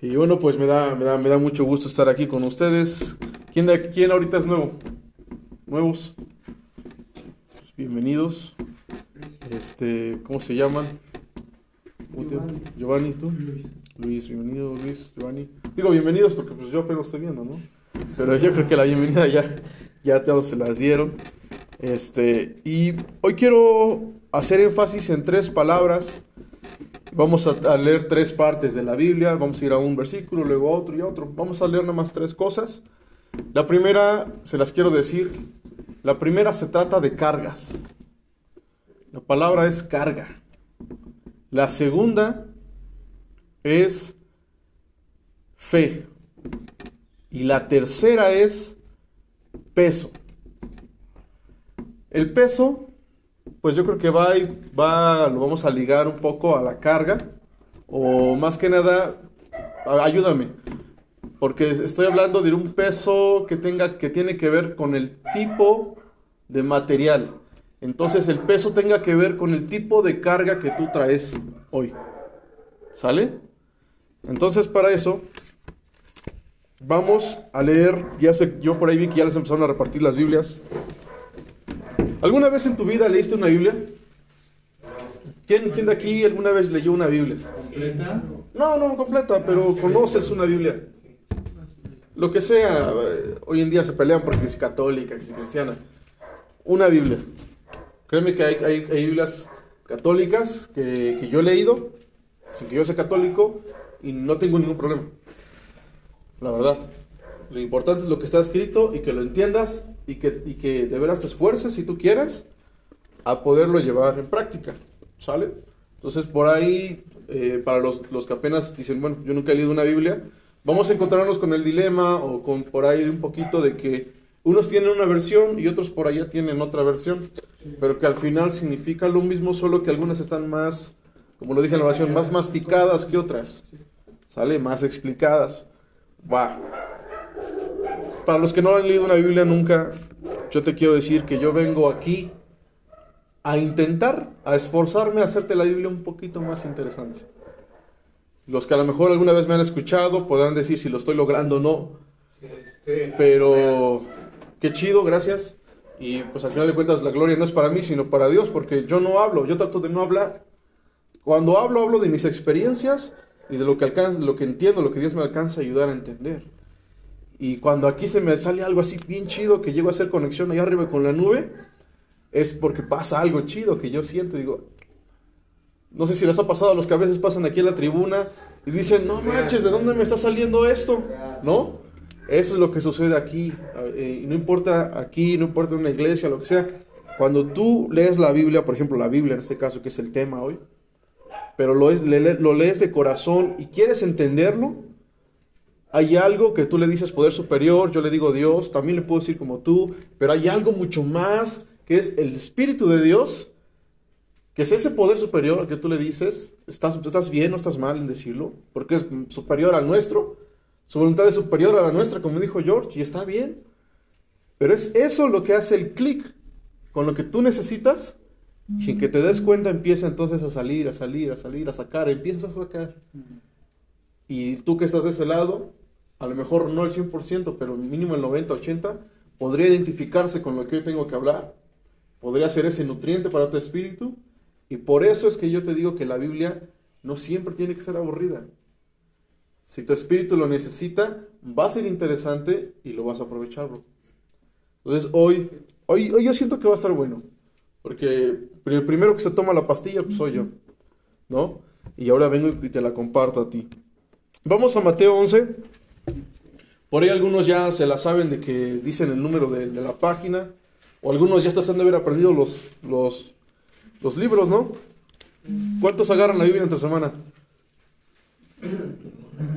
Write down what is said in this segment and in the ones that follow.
Y bueno, pues me da, me da, me da mucho gusto estar aquí con ustedes. ¿Quién, de, quién ahorita es nuevo? ¿Nuevos? Pues bienvenidos. Este, ¿cómo se llaman? Giovanni. Giovanni, ¿tú? Luis. Luis, bienvenido Luis, Giovanni. Digo bienvenidos porque pues yo apenas estoy viendo, ¿no? Pero yo creo que la bienvenida ya, ya todos se las dieron. Este, y hoy quiero hacer énfasis en tres palabras. Vamos a, leer tres partes de la Biblia. Vamos a ir a un versículo, luego a otro y a otro. Vamos a leer nada más tres cosas. La primera, se las quiero decir. La primera se trata de cargas. La palabra es carga. La segunda es fe. Y la tercera es peso. El peso, pues yo creo que va, va, lo vamos a ligar un poco a la carga. O más que nada, ayúdame. Porque estoy hablando de un peso que tenga, que tiene que ver con el tipo de material. Entonces el peso tenga que ver con el tipo de carga que tú traes hoy. ¿Sale? Entonces para eso vamos a leer, ya sé, yo por ahí vi que ya les empezaron a repartir las Biblias. ¿Alguna vez en tu vida leíste una Biblia? ¿Quién, quién de aquí alguna vez leyó una Biblia? ¿Completa? No, no completa, pero conoces una Biblia. Lo que sea, eh, hoy en día se pelean porque es católica, que es cristiana. Una Biblia. Créeme que hay, hay- hay Biblias católicas que, que yo he leído, sin que yo sea católico, y no tengo ningún problema. La verdad. Lo importante es lo que está escrito y que lo entiendas y que, y que de veras te esfuerces, si tú quieres, a poderlo llevar en práctica. ¿Sale? Entonces, por ahí, eh, para los, los que apenas dicen, bueno, yo nunca he leído una Biblia, vamos a encontrarnos con el dilema o con por ahí un poquito de que unos tienen una versión y otros por allá tienen otra versión, pero que al final significa lo mismo, solo que algunas están más, como lo dije en la oración, más masticadas que otras. ¿Sale? Más explicadas. Va. Para los que no han leído una Biblia nunca, yo te quiero decir que yo vengo aquí a intentar, a esforzarme a hacerte la Biblia un poquito más interesante. Los que a lo mejor alguna vez me han escuchado podrán decir si lo estoy logrando o no, pero qué chido, gracias. Y pues al final de cuentas la gloria no es para mí, sino para Dios, porque yo no hablo, yo trato de no hablar. Cuando hablo, hablo de mis experiencias y de lo que alcanza, lo que entiendo, lo que Dios me alcanza a ayudar a entender. Y cuando aquí se me sale algo así bien chido, que llego a hacer conexión allá arriba con la nube, es porque pasa algo chido que yo siento. Digo, no sé si les ha pasado a los que a veces pasan aquí en la tribuna y dicen, no manches, ¿de dónde me está saliendo esto? ¿No? Eso es lo que sucede aquí. eh, no importa aquí, no importa en una iglesia, lo que sea. Cuando tú lees la Biblia, por ejemplo, la Biblia en este caso, que es el tema hoy, pero lo, es, lees de corazón y quieres entenderlo, hay algo que tú le dices poder superior, yo le digo Dios, también le puedo decir como tú, pero hay algo mucho más que es el Espíritu de Dios, que es ese poder superior al que tú le dices, estás, estás bien, no estás mal en decirlo, porque es superior al nuestro, su voluntad es superior a la nuestra, como dijo George, y está bien, pero es eso lo que hace el clic con lo que tú necesitas, y sin que te des cuenta empieza entonces a salir, a salir, a salir, a sacar, empiezas a sacar. Y tú que estás de ese lado, a lo mejor no el 100%, pero mínimo el 90, 80, podría identificarse con lo que hoy tengo que hablar. Podría ser ese nutriente para tu espíritu. Y por eso es que yo te digo que la Biblia no siempre tiene que ser aburrida. Si tu espíritu lo necesita, va a ser interesante y lo vas a aprovechar, bro. Entonces hoy, hoy, hoy yo siento que va a estar bueno. Porque el primero que se toma la pastilla pues, soy yo. ¿No? Y ahora vengo y te la comparto a ti. Vamos a Mateo 11. Por ahí algunos ya se la saben de que dicen el número de, de la página. O algunos ya han de haber aprendido los, los, los libros, ¿no? ¿Cuántos agarran la Biblia entre semana?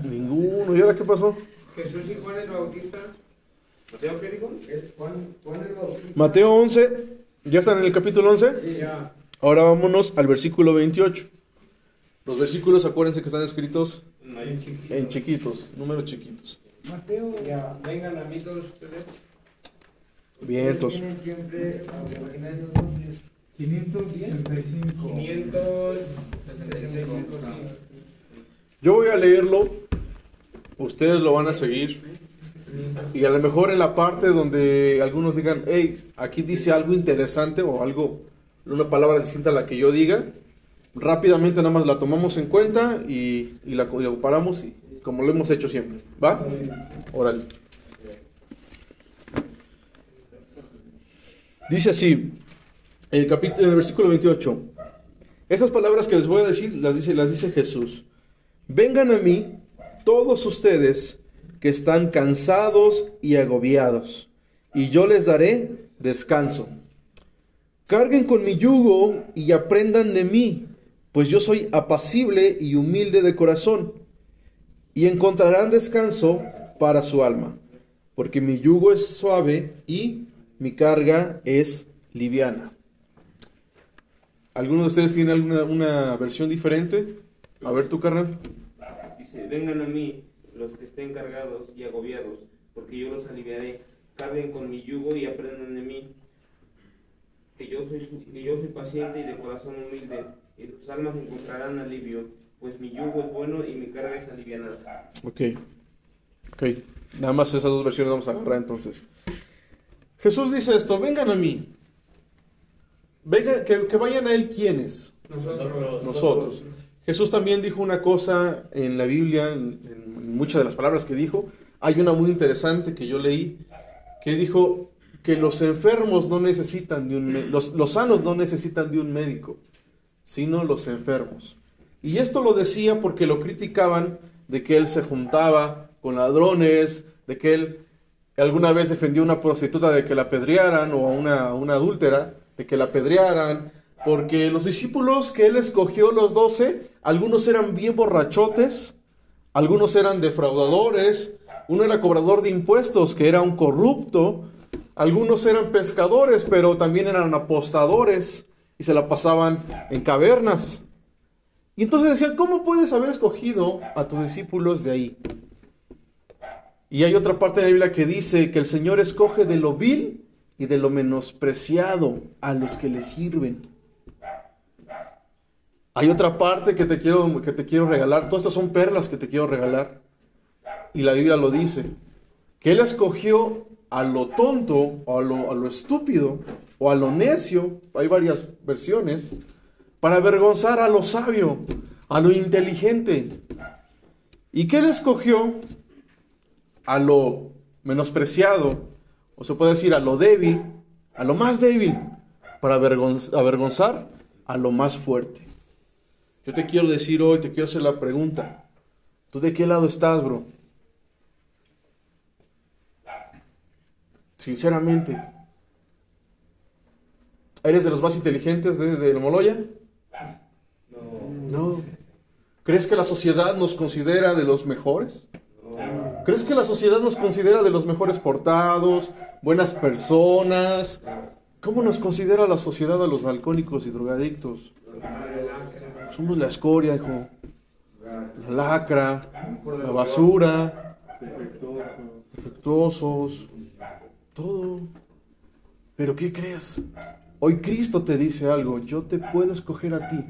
Ninguno. ¿Y ahora qué pasó? Jesús y Juan el Bautista. ¿Mateo qué dijo? Es Juan, Juan el Bautista. Mateo 11. ¿Ya están en el capítulo 11? Ya. Ahora vámonos al versículo 28. Los versículos, acuérdense que están escritos No en chiquitos, números chiquitos. Mateo. Ya, vengan a mí todos ustedes. Vientos. Tienen siempre imaginarios dobles. 565. 565, sí. Yo voy a leerlo, ustedes lo van a seguir. Y a lo mejor en la parte donde algunos digan, hey, aquí dice algo interesante o algo, una palabra distinta a la que yo diga, rápidamente nada más la tomamos en cuenta y, la, comparamos y, como lo hemos hecho siempre. ¿Va? Órale. Dice así, el, capítulo, el versículo 28, esas palabras que les voy a decir las dice, las dice Jesús. Vengan a mí todos ustedes que están cansados y agobiados, y yo les daré descanso. Carguen con mi yugo y aprendan de mí, pues yo soy apacible y humilde de corazón, y encontrarán descanso para su alma, porque mi yugo es suave y mi carga es liviana. ¿Alguno de ustedes tiene alguna una versión diferente? A ver tu carnal. Dice, vengan a mí los que estén cargados y agobiados, porque yo los aliviaré. Carguen con mi yugo y aprendan de mí, que yo soy, su- que yo soy paciente y de corazón humilde, y sus almas encontrarán alivio, pues mi yugo es bueno y mi carga es alivianada. Ok. Ok. Nada más esas dos versiones vamos a agarrar entonces. Jesús dice esto, vengan a mí. Vengan, que, que vayan a Él quienes. Nosotros. Nosotros. Jesús también dijo una cosa en la Biblia, en, en muchas de las palabras que dijo. Hay una muy interesante que yo leí, que dijo que los enfermos no necesitan de un... Los, los sanos no necesitan de un médico, sino los enfermos. Y esto lo decía porque lo criticaban de que él se juntaba con ladrones, de que él alguna vez defendió a una prostituta de que la apedrearan o a una, una adúltera de que la apedrearan, porque los discípulos que él escogió, los doce, algunos eran bien borrachotes, algunos eran defraudadores, uno era cobrador de impuestos, que era un corrupto, algunos eran pescadores, pero también eran apostadores y se la pasaban en cavernas. Y entonces decían, ¿cómo puedes haber escogido a tus discípulos de ahí? Y hay otra parte de la Biblia que dice que el Señor escoge de lo vil y de lo menospreciado a los que le sirven. Hay otra parte que te quiero, que te quiero regalar. Todas estas son perlas que te quiero regalar. Y la Biblia lo dice. Que Él escogió a lo tonto, o a lo, a lo estúpido, o a lo necio, hay varias versiones, para avergonzar a lo sabio, a lo inteligente. ¿Y qué Él escogió? A lo menospreciado, o se puede decir a lo débil, a lo más débil, para avergonz- avergonzar a lo más fuerte. Yo te quiero decir hoy, te quiero hacer la pregunta. ¿Tú de qué lado estás, bro? Sinceramente. ¿Eres de los más inteligentes desde el Moloya? No. ¿Crees que la sociedad nos considera de los mejores? ¿Crees que la sociedad nos considera de los mejores portados, buenas personas? ¿Cómo nos considera la sociedad a los alcohólicos y drogadictos? Somos la escoria, hijo. La lacra, la basura, defectuosos, todo. Pero ¿qué crees? Hoy Cristo te dice algo, yo te puedo escoger a ti.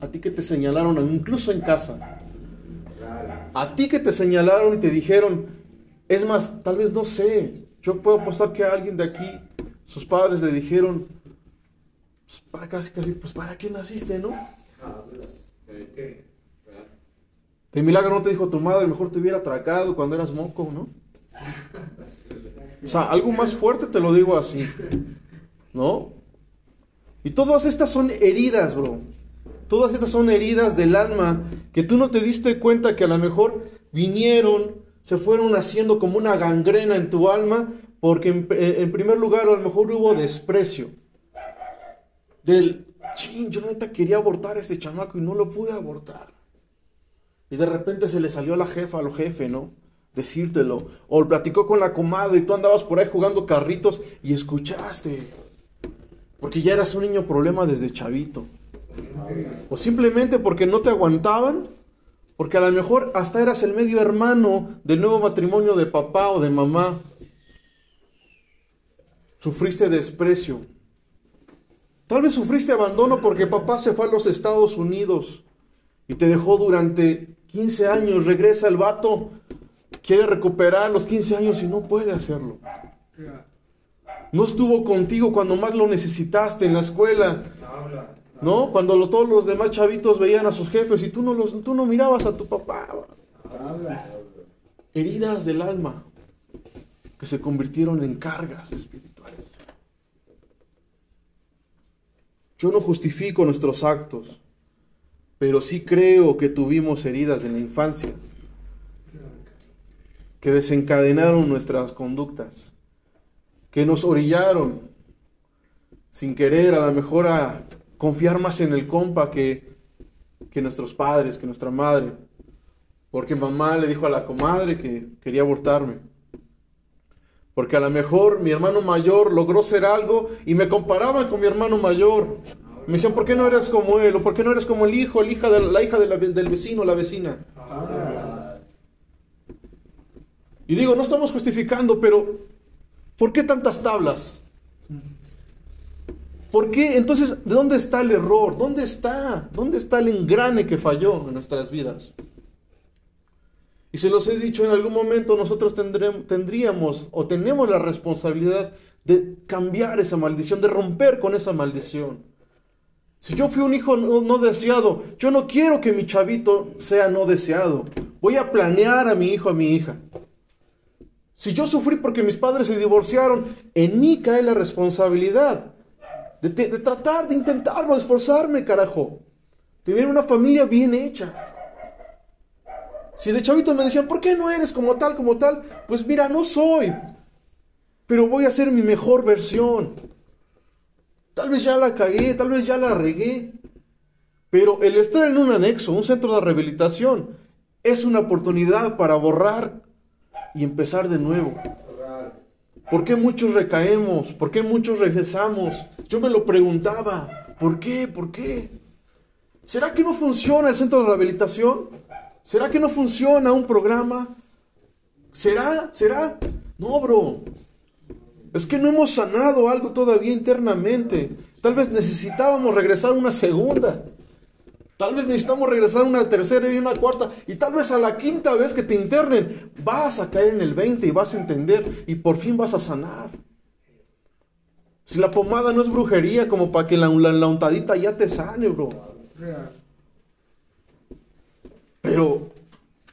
A ti que te señalaron, incluso en casa. A ti que te señalaron y te dijeron, es más, tal vez no sé, yo puedo apostar que a alguien de aquí, sus padres le dijeron, pues para casi, casi, pues para qué naciste, ¿no? De milagro no te dijo tu madre, mejor te hubiera atracado cuando eras moco, ¿no? O sea, algo más fuerte te lo digo así, ¿no? Y todas estas son heridas, bro. Todas estas son heridas del alma que tú no te diste cuenta que a lo mejor vinieron, se fueron haciendo como una gangrena en tu alma, porque en, en primer lugar a lo mejor hubo desprecio. Del, ching, yo neta quería abortar a este chamaco y no lo pude abortar. Y de repente se le salió a la jefa, al jefe, ¿no? Decírtelo. O platicó con la comadre y tú andabas por ahí jugando carritos y escuchaste. Porque ya eras un niño problema desde chavito. O simplemente porque no te aguantaban. Porque a lo mejor hasta eras el medio hermano del nuevo matrimonio de papá o de mamá. sufriste desprecio. Tal vez sufriste abandono porque papá se fue a los Estados Unidos y te dejó durante 15 años. Regresa el vato, quiere recuperar los 15 años y no puede hacerlo. No estuvo contigo cuando más lo necesitaste en la escuela. ¿No? Cuando todos los demás chavitos veían a sus jefes y tú no, los, tú no mirabas a tu papá. Heridas del alma que se convirtieron en cargas espirituales. Yo no justifico nuestros actos, pero sí creo que tuvimos heridas en la infancia que desencadenaron nuestras conductas, que nos orillaron sin querer a lo mejor a confiar más en el compa que, que nuestros padres, que nuestra madre, porque mamá le dijo a la comadre que quería abortarme. Porque a lo mejor mi hermano mayor logró ser algo y me comparaban con mi hermano mayor. Me decían, ¿por qué no eres como él? ¿O por qué no eres como el hijo, el hija de la, hija del vecino, la vecina? Y digo, no estamos justificando, pero ¿por qué tantas tablas? ¿Por qué? Entonces, ¿de dónde está el error? ¿Dónde está? ¿Dónde está el engrane que falló en nuestras vidas? Y se los he dicho en algún momento, nosotros tendrem- tendríamos o tenemos la responsabilidad de cambiar esa maldición, de romper con esa maldición. Si yo fui un hijo no, deseado, yo no quiero que mi chavito sea no deseado. Voy a planear a mi hijo, a mi hija. Si yo sufrí porque mis padres se divorciaron, en mí cae la responsabilidad de tratar, de intentarlo, de esforzarme, carajo. De ver una familia bien hecha. Si de chavito me decían, ¿por qué no eres como tal, como tal? Pues mira, no soy. Pero voy a hacer mi mejor versión. Tal vez ya la cagué, tal vez ya la regué. Pero el estar en un anexo, un centro de rehabilitación, es una oportunidad para borrar y empezar de nuevo. ¿Por qué muchos recaemos? ¿Por qué muchos regresamos? Yo me lo preguntaba. ¿Por qué? ¿Por qué? ¿Será que no funciona el centro de rehabilitación? ¿Será que no funciona un programa? ¿Será? ¿Será? No, bro. Es que no hemos sanado algo todavía internamente. Tal vez necesitábamos regresar una segunda. Tal vez necesitamos regresar una tercera y una cuarta. Y tal vez a la quinta vez que te internen vas a caer en el 20 y vas a entender y por fin vas a sanar. Si la pomada no es brujería como para que la, la, la untadita ya te sane, bro. Pero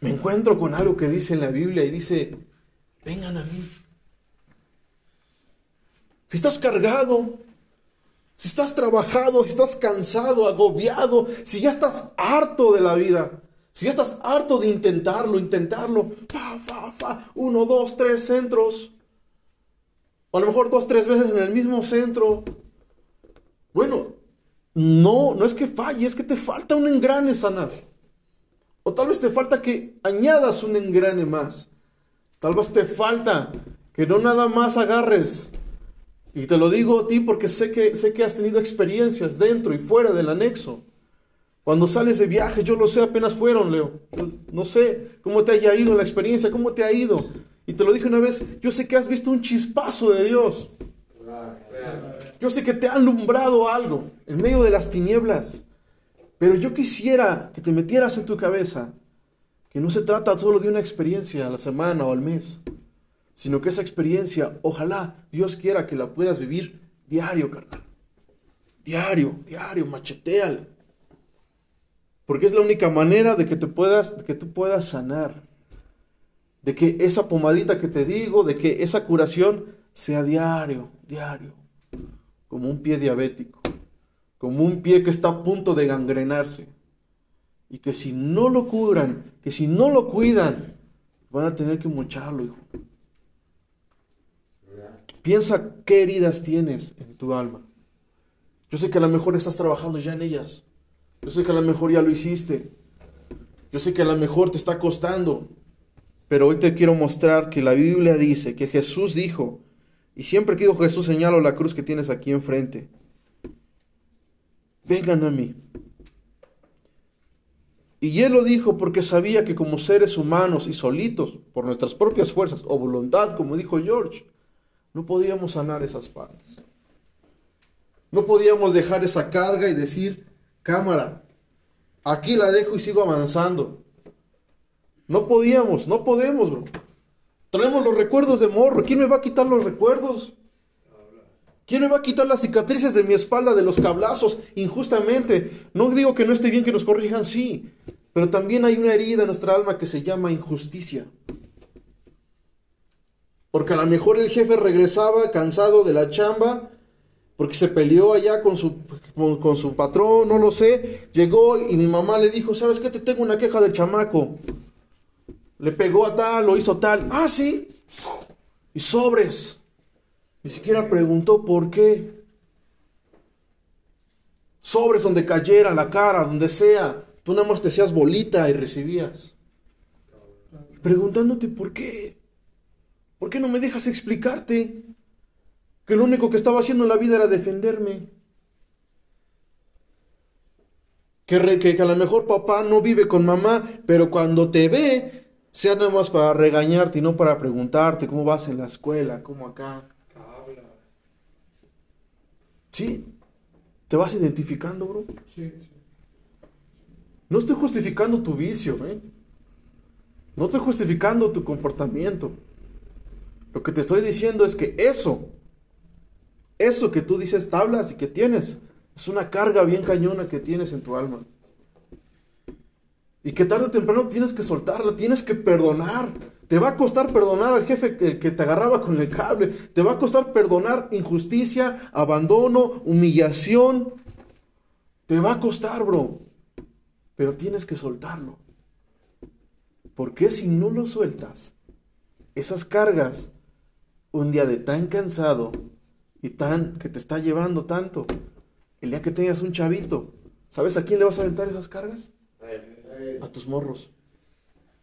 me encuentro con algo que dice en la Biblia y dice, vengan a mí. Si estás cargado, si estás trabajado, si estás cansado, agobiado, si ya estás harto de la vida, si ya estás harto de intentarlo, intentarlo, fa, fa, fa, uno, dos, tres centros, o a lo mejor dos, tres veces en el mismo centro. Bueno, no, no es que falle, es que te falta un engrane sanar. O tal vez te falta que añadas un engrane más. Tal vez te falta que no nada más agarres. Y te lo digo a ti porque sé que, sé que has tenido experiencias dentro y fuera del anexo. Cuando sales de viaje, yo lo sé, apenas fueron, Leo. No sé cómo te haya ido la experiencia, cómo te ha ido. Y te lo dije una vez, yo sé que has visto un chispazo de Dios. Yo sé que te ha alumbrado algo en medio de las tinieblas. Pero yo quisiera que te metieras en tu cabeza que no se trata solo de una experiencia a la semana o al mes, sino que esa experiencia, ojalá Dios quiera que la puedas vivir diario, carnal. Diario, diario, macheteala. Porque es la única manera de que te puedas, de que tú puedas sanar. De que esa pomadita que te digo, de que esa curación sea diario, diario. Como un pie diabético como un pie que está a punto de gangrenarse. Y que si no lo curan, que si no lo cuidan, van a tener que mocharlo, hijo. Piensa qué heridas tienes en tu alma. Yo sé que a lo mejor estás trabajando ya en ellas. Yo sé que a lo mejor ya lo hiciste. Yo sé que a lo mejor te está costando. Pero hoy te quiero mostrar que la Biblia dice que Jesús dijo, y siempre que dijo Jesús señalo la cruz que tienes aquí enfrente vengan a mí. Y él lo dijo porque sabía que como seres humanos y solitos, por nuestras propias fuerzas o voluntad, como dijo George, No podíamos sanar esas partes. No podíamos dejar esa carga y decir, cámara, aquí la dejo y sigo avanzando. No podíamos, no podemos, bro. Traemos los recuerdos de morro. ¿Quién me va a quitar los recuerdos? ¿Quién me va a quitar las cicatrices de mi espalda, de los cablazos, injustamente? No digo que no esté bien que nos corrijan, sí, pero también hay una herida en nuestra alma que se llama injusticia. Porque a lo mejor el jefe regresaba cansado de la chamba, porque se peleó allá con su, con, su patrón, no lo sé. Llegó y mi mamá le dijo, ¿sabes qué? Te tengo una queja del chamaco. Le pegó a tal, lo hizo tal. Ah, sí. Y sobres. Ni siquiera preguntó por qué. Sobres donde cayera la cara, donde sea. Tú nada más te hacías bolita y recibías. Preguntándote por qué. ¿Por qué no me dejas explicarte? Que lo único que estaba haciendo en la vida era defenderme. Que, que, que a lo mejor papá no vive con mamá, pero cuando te ve, sea nada más para regañarte y no para preguntarte cómo vas en la escuela, cómo acá. Sí, te vas identificando, bro. Sí, sí. No estoy justificando tu vicio, ¿eh? No estoy justificando tu comportamiento. Lo que te estoy diciendo es que eso, eso que tú dices tablas y que tienes, es una carga bien cañona que tienes en tu alma. Y que tarde o temprano tienes que soltarla, tienes que perdonar. Te va a costar perdonar al jefe que, te agarraba con el cable. Te va a costar perdonar injusticia, abandono, humillación. Te va a costar, bro. Pero tienes que soltarlo. Porque si no lo sueltas, esas cargas, un día de tan cansado y tan que te está llevando tanto, el día que tengas un chavito, ¿sabes a quién le vas a aventar esas cargas? A tus morros.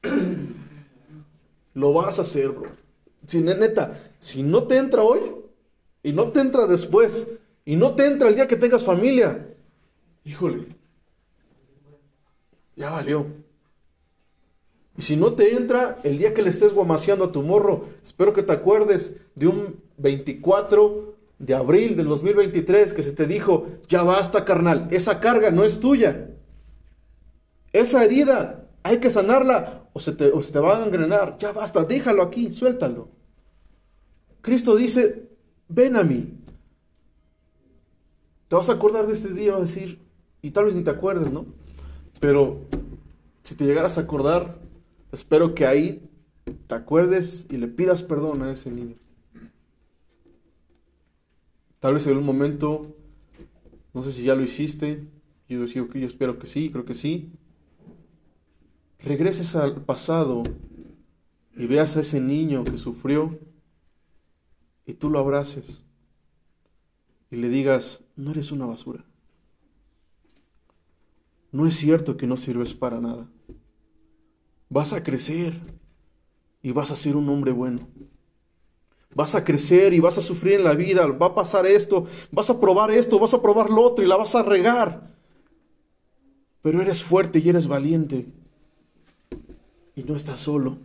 Lo vas a hacer, bro. Si ne- neta, si no te entra hoy y no te entra después y no te entra el día que tengas familia, híjole, ya valió. Y si no te entra el día que le estés guamaseando a tu morro, espero que te acuerdes de un 24 de abril del 2023 que se te dijo, ya basta carnal, esa carga no es tuya. Esa herida hay que sanarla o se te, o se te va a engrenar. Ya basta, déjalo aquí, suéltalo. Cristo dice, ven a mí. Te vas a acordar de este día, vas a decir, y tal vez ni te acuerdes, ¿no? Pero si te llegaras a acordar, espero que ahí te acuerdes y le pidas perdón a ese niño. Tal vez en un momento, no sé si ya lo hiciste, yo, yo, yo espero que sí, creo que sí. Regreses al pasado y veas a ese niño que sufrió y tú lo abraces y le digas, no eres una basura. No es cierto que no sirves para nada. Vas a crecer y vas a ser un hombre bueno. Vas a crecer y vas a sufrir en la vida, va a pasar esto, vas a probar esto, vas a probar lo otro y la vas a regar. Pero eres fuerte y eres valiente. Y no estás solo.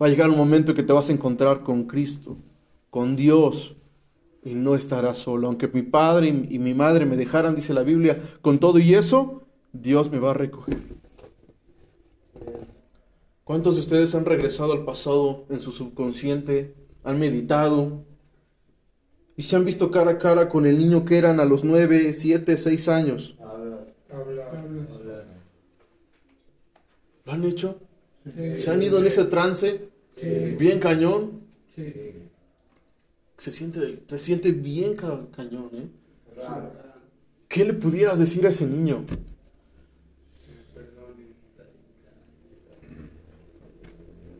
Va a llegar un momento que te vas a encontrar con Cristo, con Dios, y no estarás solo. Aunque mi padre y mi madre me dejaran, dice la Biblia, con todo y eso, Dios me va a recoger. ¿Cuántos de ustedes han regresado al pasado en su subconsciente? ¿Han meditado? ¿Y se han visto cara a cara con el niño que eran a los 9, 7, 6 años? ¿Lo han hecho? Sí. ¿Se han ido en ese trance? Sí. Bien cañón. Sí. Se siente, se siente bien ca- cañón, ¿eh? ¿Qué le pudieras decir a ese niño?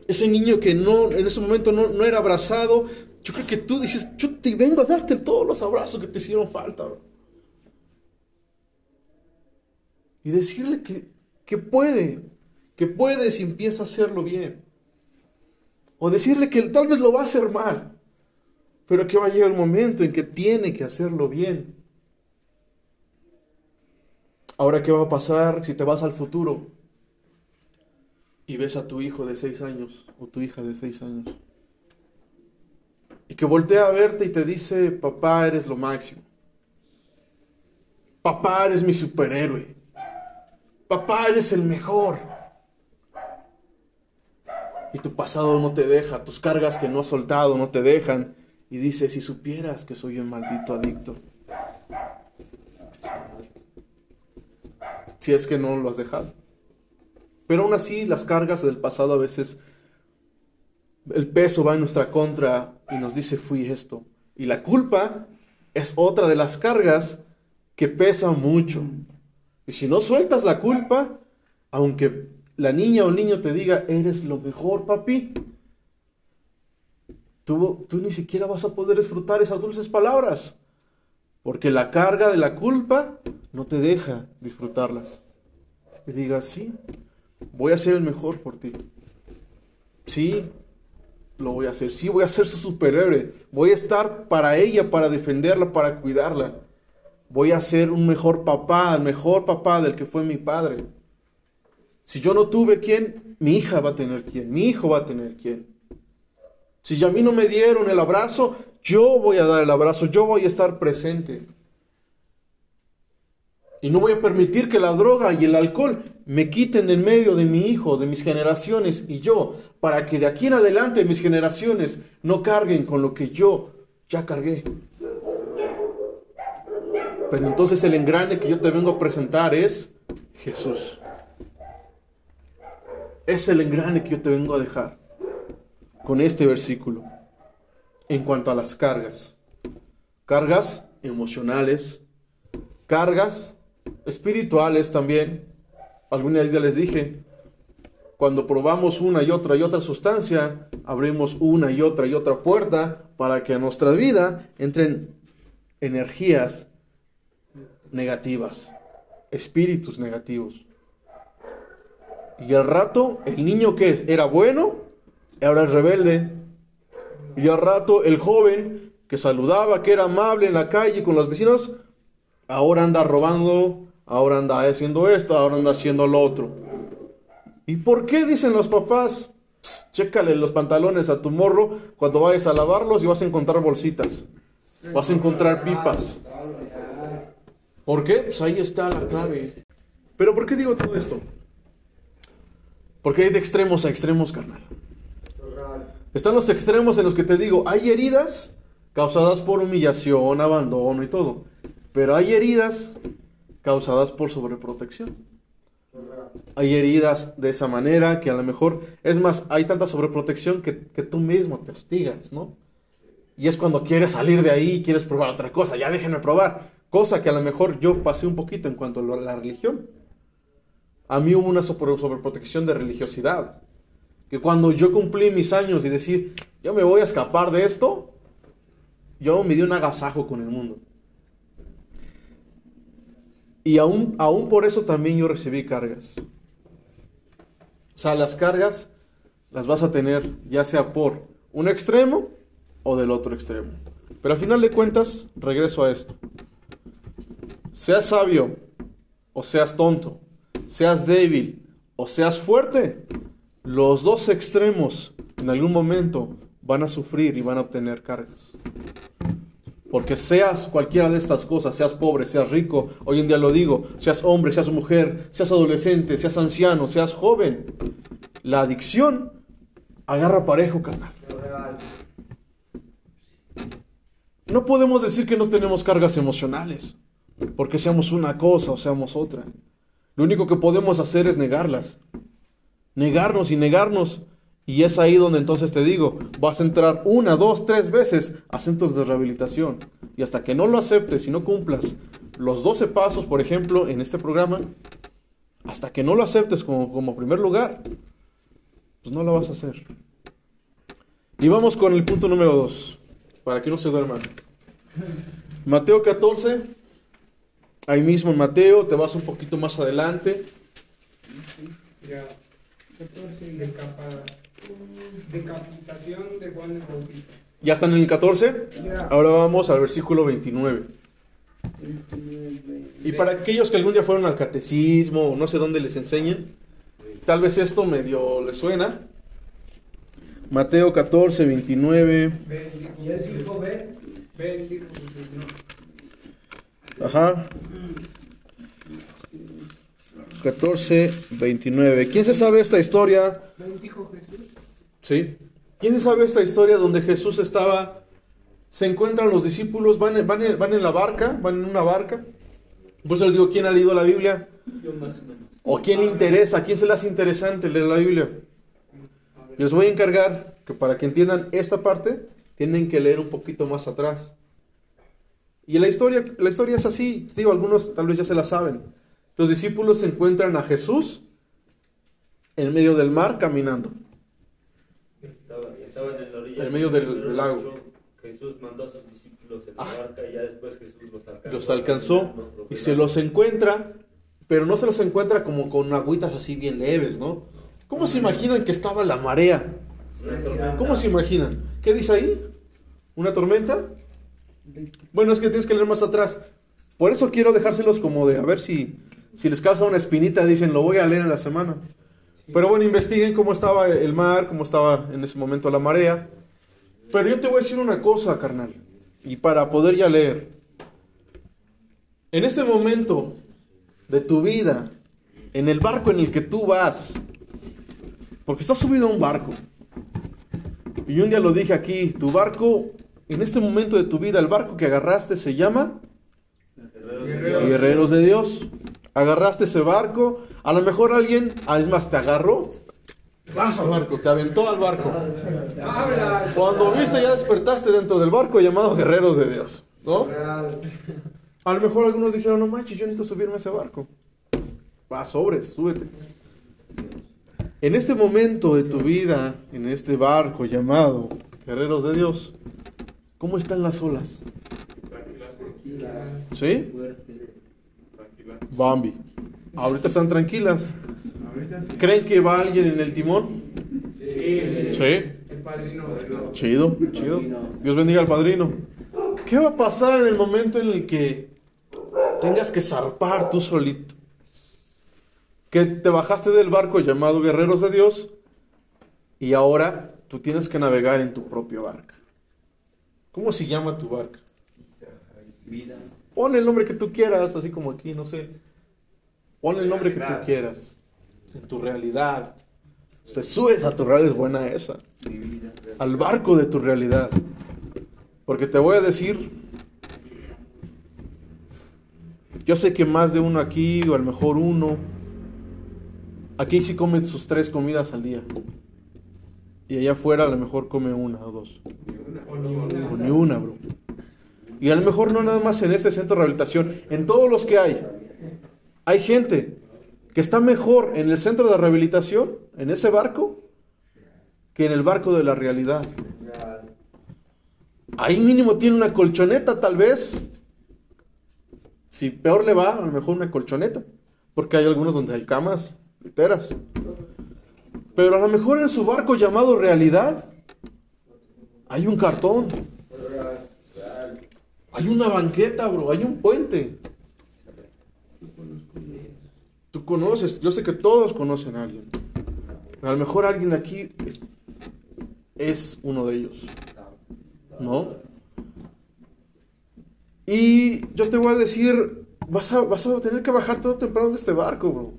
Ese niño que no, en ese momento no, no era abrazado, yo creo que tú dices, yo te vengo a darte todos los abrazos que te hicieron falta. bro". Y decirle que, que puede, que puede si empieza a hacerlo bien. O decirle que tal vez lo va a hacer mal, pero que va a llegar el momento en que tiene que hacerlo bien. Ahora, ¿qué va a pasar si te vas al futuro y ves a tu hijo de seis años o tu hija de seis años? y que voltea a verte y te dice, papá, eres lo máximo. Papá, eres mi superhéroe. Papá, eres el mejor. Y tu pasado no te deja, tus cargas que no has soltado no te dejan. Y dice, si supieras que soy un maldito adicto. Si es que no lo has dejado. Pero aún así, las cargas del pasado a veces, el peso va en nuestra contra y nos dice, fui esto. Y la culpa es otra de las cargas que pesa mucho. Y si no sueltas la culpa, aunque la niña o niño te diga, eres lo mejor, papi, tú, tú ni siquiera vas a poder disfrutar esas dulces palabras. Porque la carga de la culpa no te deja disfrutarlas. Y digas, sí, voy a ser el mejor por ti. Sí, lo voy a hacer. Sí, voy a ser su superhéroe. Voy a estar para ella, para defenderla, para cuidarla. Voy a ser un mejor papá, el mejor papá del que fue mi padre. Si yo no tuve quien, mi hija va a tener quien, mi hijo va a tener quien. Si a mí no me dieron el abrazo, yo voy a dar el abrazo, yo voy a estar presente. Y no voy a permitir que la droga y el alcohol me quiten en medio de mi hijo, de mis generaciones y yo, para que de aquí en adelante mis generaciones no carguen con lo que yo ya cargué. Pero entonces el engrane que yo te vengo a presentar es Jesús. Es el engrane que yo te vengo a dejar con este versículo en cuanto a las cargas. Cargas emocionales, cargas espirituales también. Alguna vez les dije, cuando probamos una y otra y otra sustancia, abrimos una y otra y otra puerta para que a nuestra vida entren energías negativas, espíritus negativos. Y al rato, el niño que es, era bueno, ahora es rebelde. Y al rato, el joven que saludaba, que era amable en la calle con los vecinos, ahora anda robando, ahora anda haciendo esto, ahora anda haciendo lo otro. ¿Y por qué dicen los papás? Chécale los pantalones a tu morro cuando vayas a lavarlos y vas a encontrar bolsitas. Vas a encontrar pipas. ¿Por qué? Pues ahí está la clave. Pero ¿por qué digo todo esto? Porque hay de extremos a extremos, carnal. Están los extremos en los que te digo, hay heridas causadas por humillación, abandono y todo. Pero hay heridas causadas por sobreprotección. Hay heridas de esa manera que a lo mejor, es más, hay tanta sobreprotección que, que tú mismo te hostigas, ¿no? Y es cuando quieres salir de ahí y quieres probar otra cosa, ya déjenme probar. Cosa que a lo mejor yo pasé un poquito en cuanto a la religión. A mí hubo una sobre- sobreprotección de religiosidad. Que cuando yo cumplí mis años y decir, yo me voy a escapar de esto, yo me di un agasajo con el mundo. Y aún, aún por eso también yo recibí cargas. O sea, las cargas las vas a tener ya sea por un extremo o del otro extremo. Pero al final de cuentas, regreso a esto. Seas sabio o seas tonto, seas débil o seas fuerte, los dos extremos en algún momento van a sufrir y van a obtener cargas. Porque seas cualquiera de estas cosas, seas pobre, seas rico, hoy en día lo digo, seas hombre, seas mujer, seas adolescente, seas anciano, seas joven, la adicción agarra parejo, carnal. No podemos decir que no tenemos cargas emocionales, porque seamos una cosa o seamos otra. Lo único que podemos hacer es negarlas. Negarnos y negarnos. Y es ahí donde entonces te digo, vas a entrar una, dos, tres veces a centros de rehabilitación. Y hasta que no lo aceptes y no cumplas los 12 pasos, por ejemplo, en este programa, hasta que no lo aceptes como, como primer lugar, pues no lo vas a hacer. Y vamos con el punto número 2, para que no se duerman. Mateo 14, ahí mismo en Mateo, te vas un poquito más adelante. Ya. 14, decapada. Decapitación de Juan el Bautista. ¿Ya están en el 14? Ya. Ahora vamos al versículo 29. Y para aquellos que algún día fueron al catecismo o no sé dónde les enseñen, tal vez esto medio les suena. Mateo 14, 29. Ven, dijo Y él Jesús. dijo, ven, Ven, dijo Jesús. No. Ajá. 14, 29. ¿Quién se sabe esta historia? Ven, dijo Jesús. Sí. ¿Quién se sabe esta historia donde Jesús estaba, se encuentran los discípulos, van, en- van, van en la barca, van en una barca? Por eso les digo, ¿quién ha leído la Biblia? yo más o menos. ¿O quién le interesa? ¿A quién se le hace interesante leer la Biblia? Les voy a encargar que para que entiendan esta parte, tienen que leer un poquito más atrás. Y la historia, la historia es así. Digo, algunos tal vez ya se la saben. Los discípulos se encuentran a Jesús en medio del mar caminando. Estaba, estaban en la orilla. En medio del- del lago. Jesús mandó a sus discípulos en la Ah. barca y ya después Jesús los alcanzó. Los alcanzó y se los encuentra, pero no se los encuentra como con agüitas así bien leves, ¿no? ¿Cómo se imaginan que estaba la marea? ¿Cómo se imaginan? ¿Qué dice ahí? ¿Una tormenta? Bueno, es que tienes que leer más atrás. Por eso quiero dejárselos como de, a ver si, si les causa una espinita, dicen, lo voy a leer en la semana. Pero bueno, investiguen cómo estaba el mar, cómo estaba en ese momento la marea. Pero yo te voy a decir una cosa, carnal. Y para poder ya leer. En este momento de tu vida, en el barco en el que tú vas, porque estás subido a un barco. Y un día lo dije aquí, tu barco, en este momento de tu vida, el barco que agarraste se llama Guerreros de Guerreros de Dios. Agarraste ese barco, a lo mejor alguien, ah, es más, te agarró, vas al barco, te aventó al barco. Cuando viste ya despertaste dentro del barco llamado Guerreros de Dios, ¿no? A lo mejor algunos dijeron, no manches, yo necesito subirme a ese barco. Va, sobres, súbete. En este momento de tu vida, en este barco llamado Guerreros de Dios, ¿cómo están las olas? ¿Sí? Bambi. Ahorita están tranquilas. ¿Creen que va alguien en el timón? Sí. Sí. El padrino. Chido, chido. Dios bendiga al padrino. ¿Qué va a pasar en el momento en el que tengas que zarpar tú solito? Que te bajaste del barco llamado Guerreros de Dios y ahora tú tienes que navegar en tu propia barca. ¿Cómo se llama tu barca? Pon el nombre que tú quieras, así como aquí, no sé. Pon el nombre que tú quieras. En tu realidad. Se subes a tu realidad, es buena esa. Al barco de tu realidad. Porque te voy a decir, yo sé que más de uno aquí, o a lo mejor uno, aquí sí come sus tres comidas al día. Y allá afuera a lo mejor come una o dos. O ni una. Bro. Y a lo mejor no nada más en este centro de rehabilitación, en todos los que hay. Hay gente que está mejor en el centro de rehabilitación, en ese barco, que en el barco de la realidad. Ahí mínimo tiene una colchoneta, tal vez. Si peor le va, a lo mejor una colchoneta. Porque hay algunos donde hay camas, literas. Pero a lo mejor en su barco llamado realidad, hay un cartón. Hay una banqueta, bro. Hay un puente. Tú conoces, yo sé que todos conocen a alguien. A lo mejor alguien de aquí es uno de ellos. ¿No? Y yo te voy a decir, vas a, vas a tener que bajar todo temprano de este barco, bro.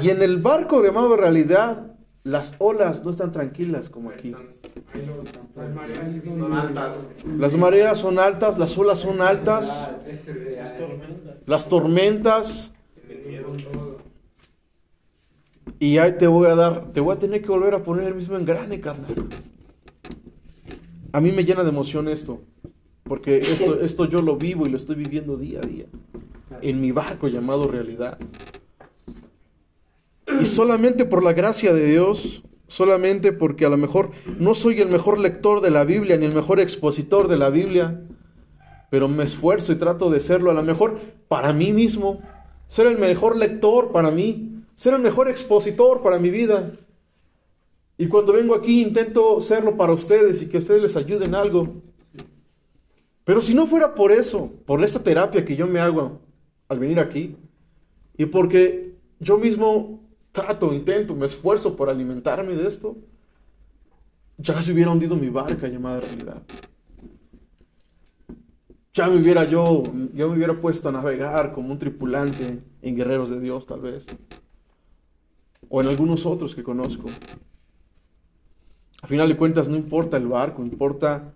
Y en el barco llamado realidad, las olas no están tranquilas como aquí. Las mareas Son altas. Las olas son altas, las tormentas. Y ahí te voy a dar, te voy a tener que volver a poner el mismo engrane, carnal. A mí me llena de emoción esto, porque esto, esto yo lo vivo y lo estoy viviendo día a día, en mi barco llamado realidad. Y solamente por la gracia de Dios, solamente porque a lo mejor no soy el mejor lector de la Biblia ni el mejor expositor de la Biblia, pero me esfuerzo y trato de serlo a lo mejor para mí mismo, ser el mejor lector para mí, ser el mejor expositor para mi vida. Y cuando vengo aquí intento serlo para ustedes y que ustedes les ayuden algo. Pero si no fuera por eso, por esta terapia que yo me hago al venir aquí, y porque yo mismo trato, intento, me esfuerzo por alimentarme de esto, ya se hubiera hundido mi barca llamada realidad. Ya me hubiera yo, ya me hubiera puesto a navegar como un tripulante en Guerreros de Dios, tal vez. O en algunos otros que conozco. A final de cuentas, no importa el barco, importa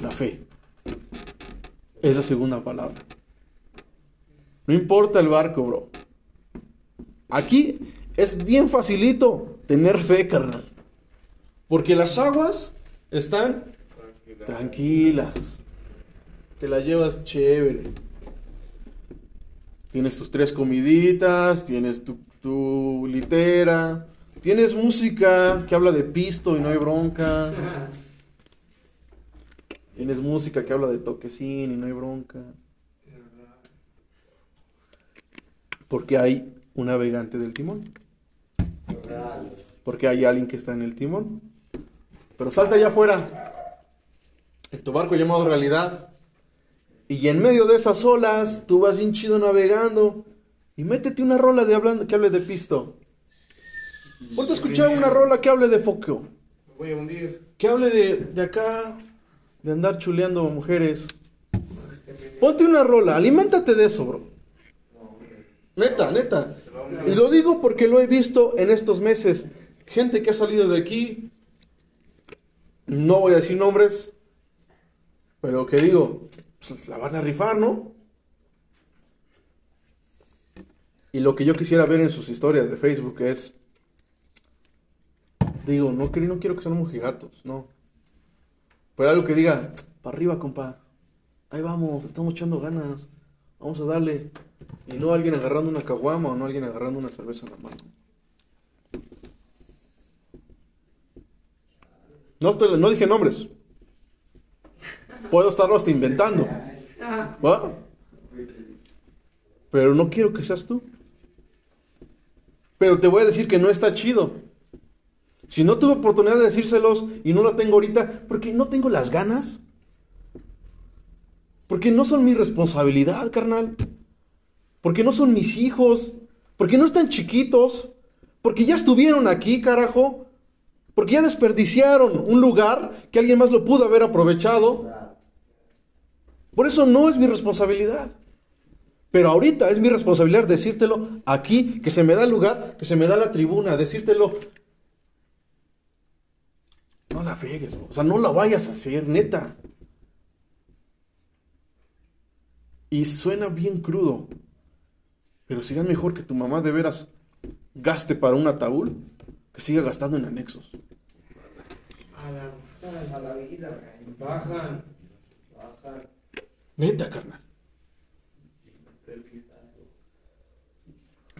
la fe. Es la segunda palabra. No importa el barco, bro. Aquí es bien facilito tener fe, carnal. Porque las aguas están tranquilas. Te las llevas chévere. Tienes tus tres comiditas, tienes tu, tu litera, tienes música que habla de pisto y no hay bronca. Tienes música que habla de toquecín y no hay bronca. Porque hay un navegante del timón. Porque hay alguien que está en el timón. Pero salta allá afuera. En tu barco llamado realidad. Y en medio de esas olas, tú vas bien chido navegando. Y métete una rola de hablando que hable de pisto. Ponte a escuchar una rola que hable de foco. Me voy a hundir. Que hable de, de acá, de andar chuleando mujeres. Ponte una rola, aliméntate de eso, bro. Neta, neta. Y lo digo porque lo he visto en estos meses. Gente que ha salido de aquí, no voy a decir nombres, pero que digo, pues la van a rifar, ¿no? Y lo que yo quisiera ver en sus historias de Facebook es, digo, no, no quiero que sean mojigatos, no. Pero algo que diga, para arriba, compa. Ahí vamos, estamos echando ganas. Vamos a darle. Y no alguien agarrando una caguama o no alguien agarrando una cerveza en la mano. No, te- no dije nombres. Puedo estarlo hasta inventando. ¿Va? Pero no quiero que seas tú. Pero te voy a decir que no está chido. Si no tuve oportunidad de decírselos y no lo tengo ahorita, porque no tengo las ganas. Porque no son mi responsabilidad, carnal. Porque no son mis hijos. Porque no están chiquitos. Porque ya estuvieron aquí, carajo. Porque ya desperdiciaron un lugar que alguien más lo pudo haber aprovechado. Por eso no es mi responsabilidad. Pero ahorita es mi responsabilidad decírtelo aquí, que se me da el lugar, que se me da la tribuna, decírtelo. No la friegues, o sea, no la vayas a hacer, neta. Y suena bien crudo. Pero sería mejor que tu mamá de veras gaste para un ataúd que siga gastando en anexos. A la- A la vida. Bajan. Bajar. Neta, carnal.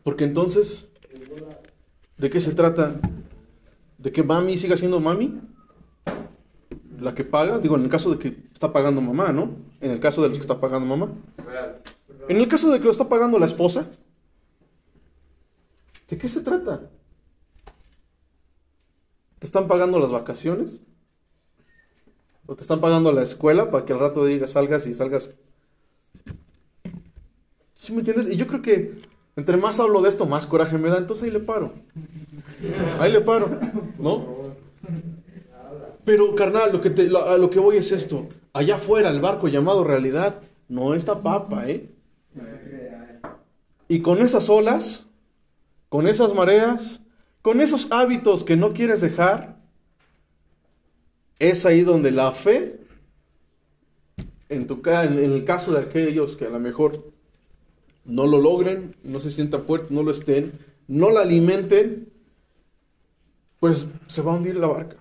Porque entonces, ¿de qué se trata? ¿De que mami siga siendo mami? La que paga, digo, en el caso de que está pagando mamá, ¿no? En el caso de los que está pagando mamá. En el caso de que lo está pagando la esposa, ¿de qué se trata? ¿Te están pagando las vacaciones? ¿O te están pagando la escuela para que al rato digas salgas y salgas? ¿Sí me entiendes? Y yo creo que entre más hablo de esto, más coraje me da, entonces ahí le paro. Ahí le paro, ¿no? Pero carnal, lo que, te- lo- a lo que voy es esto. Allá afuera, el barco llamado realidad, no está papa, ¿eh? Y con esas olas, con esas mareas, con esos hábitos que no quieres dejar, es ahí donde la fe, en, tu, en el caso de aquellos que a lo mejor no lo logren, no se sientan fuertes, no lo estén, no la alimenten, pues se va a hundir la barca.